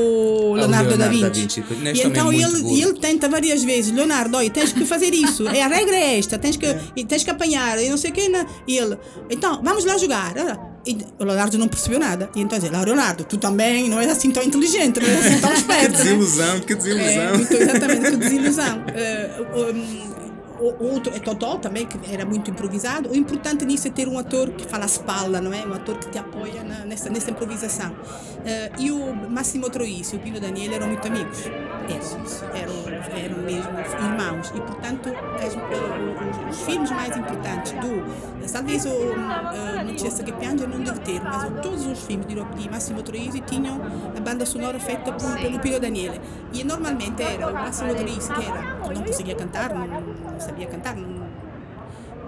Leonardo, da Leonardo Vinci, da Vinci. E também então é ele, ele tenta várias vezes, Leonardo, olha, tens que fazer isso, é, a regra é esta, tens que, e tens que apanhar, e não sei o que, e ele, então, vamos lá jogar. Ah, E o Leonardo não percebeu nada. E então diz, Leonardo, tu também não és assim tão inteligente, não és assim tão [LAUGHS] Que esperto. né? desilusão, que É, desilusão. muito, exatamente, que desilusão. Eh, um, outro é Totó também, que era muito improvisado. O importante nisso é ter um ator que fala espalda, não é? Um ator que te apoia na- nessa, nessa improvisação. Eh, e o Massimo Troisi e o Pino Daniele eram muito amigos. Eram, eram, eram mesmo irmãos. E, portanto, as- os, os filmes mais importantes do. Talvez o uh, que Piange não deve ter, mas todos os filmes de Massimo Troisi tinham a banda sonora feita por, pelo Pino Daniele. E normalmente era o Massimo Troisi, que era, que não conseguia cantar, não, não sabia cantar, não,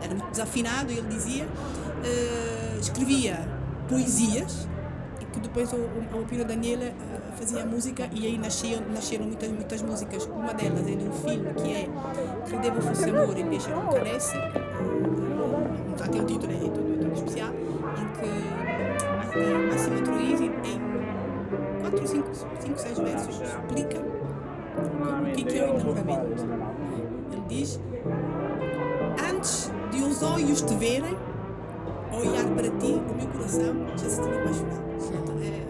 era muito desafinado, e ele dizia, eh, escrevia poesias e que depois o, o, o Pino Daniele eh, fazia música e aí nasciam, nasceram muitas, muitas músicas. Uma delas é de um filme que é Credevo fosse amore invece non caresse, até o título é todo, todo especial, em que eh, Massimo Troisi em 4, 5, 5, 6 versos explica o que que é o enamoramento. Ele diz antes de os olhos te verem, olhar para ti, o meu coração já se tinha apaixonado. É,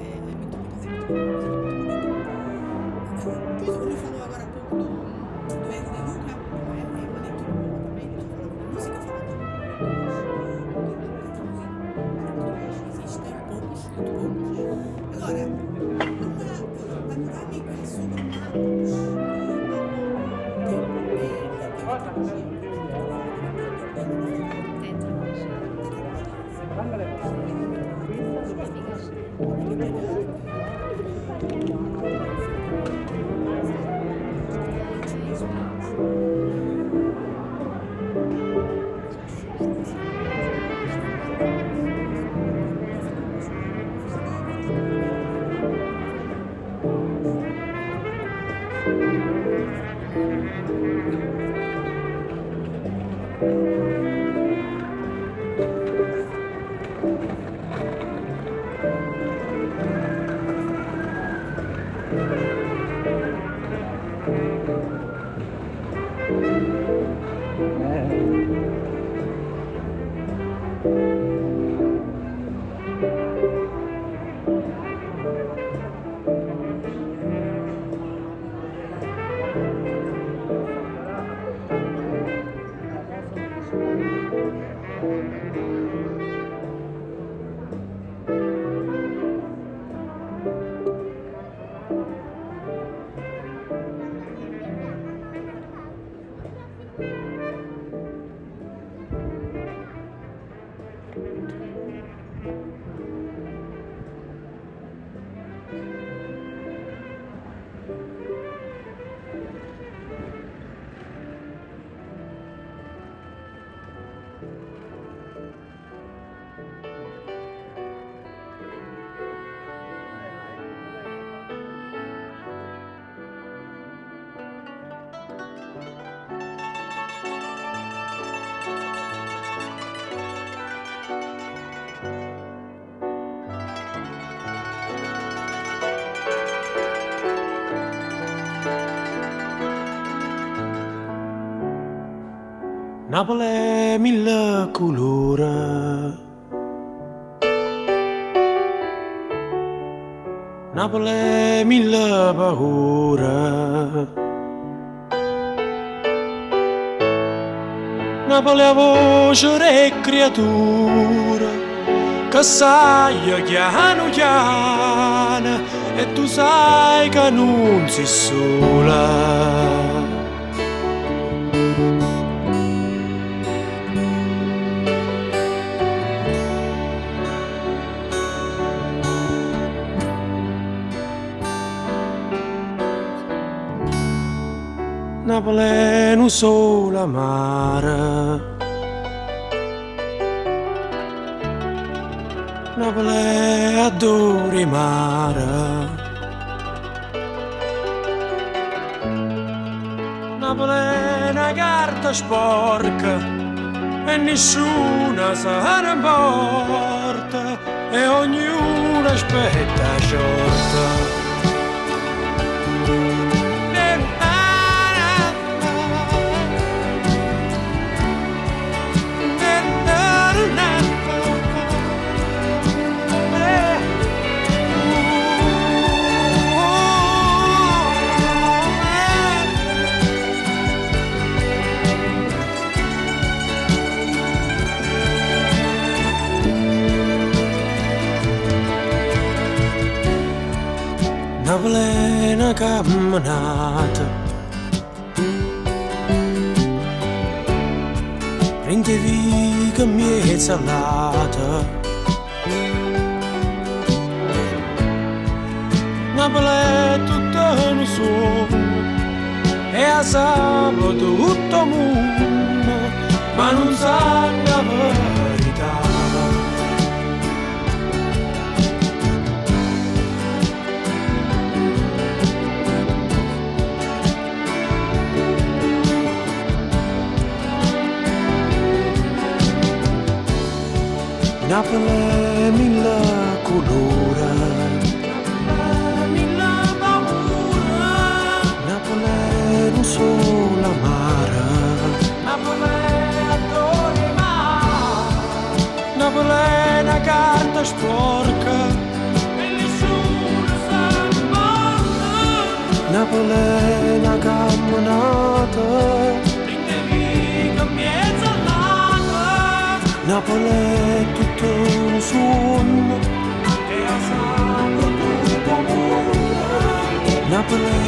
Napoli mille colori. Napoli mille paure. Napoli è voce e creatura che sai chiano chiano e tu sai che non sei sola. pleno sol amara Na plea dure mara Na plena carta sporca E nessuna sa sarà morta E ognuna aspetta sciolta plena camminata Prendevi che mi è salata Napoli è tutto un sogno E a sabato tutto mondo Ma non sa Napoli mille colore. Mille paura Napoli un solo amare. Napoli è adore mare. Napoli è una carta sporca. E nessuno sa porta Napoli è una camminata. Napoli tung sun Na pele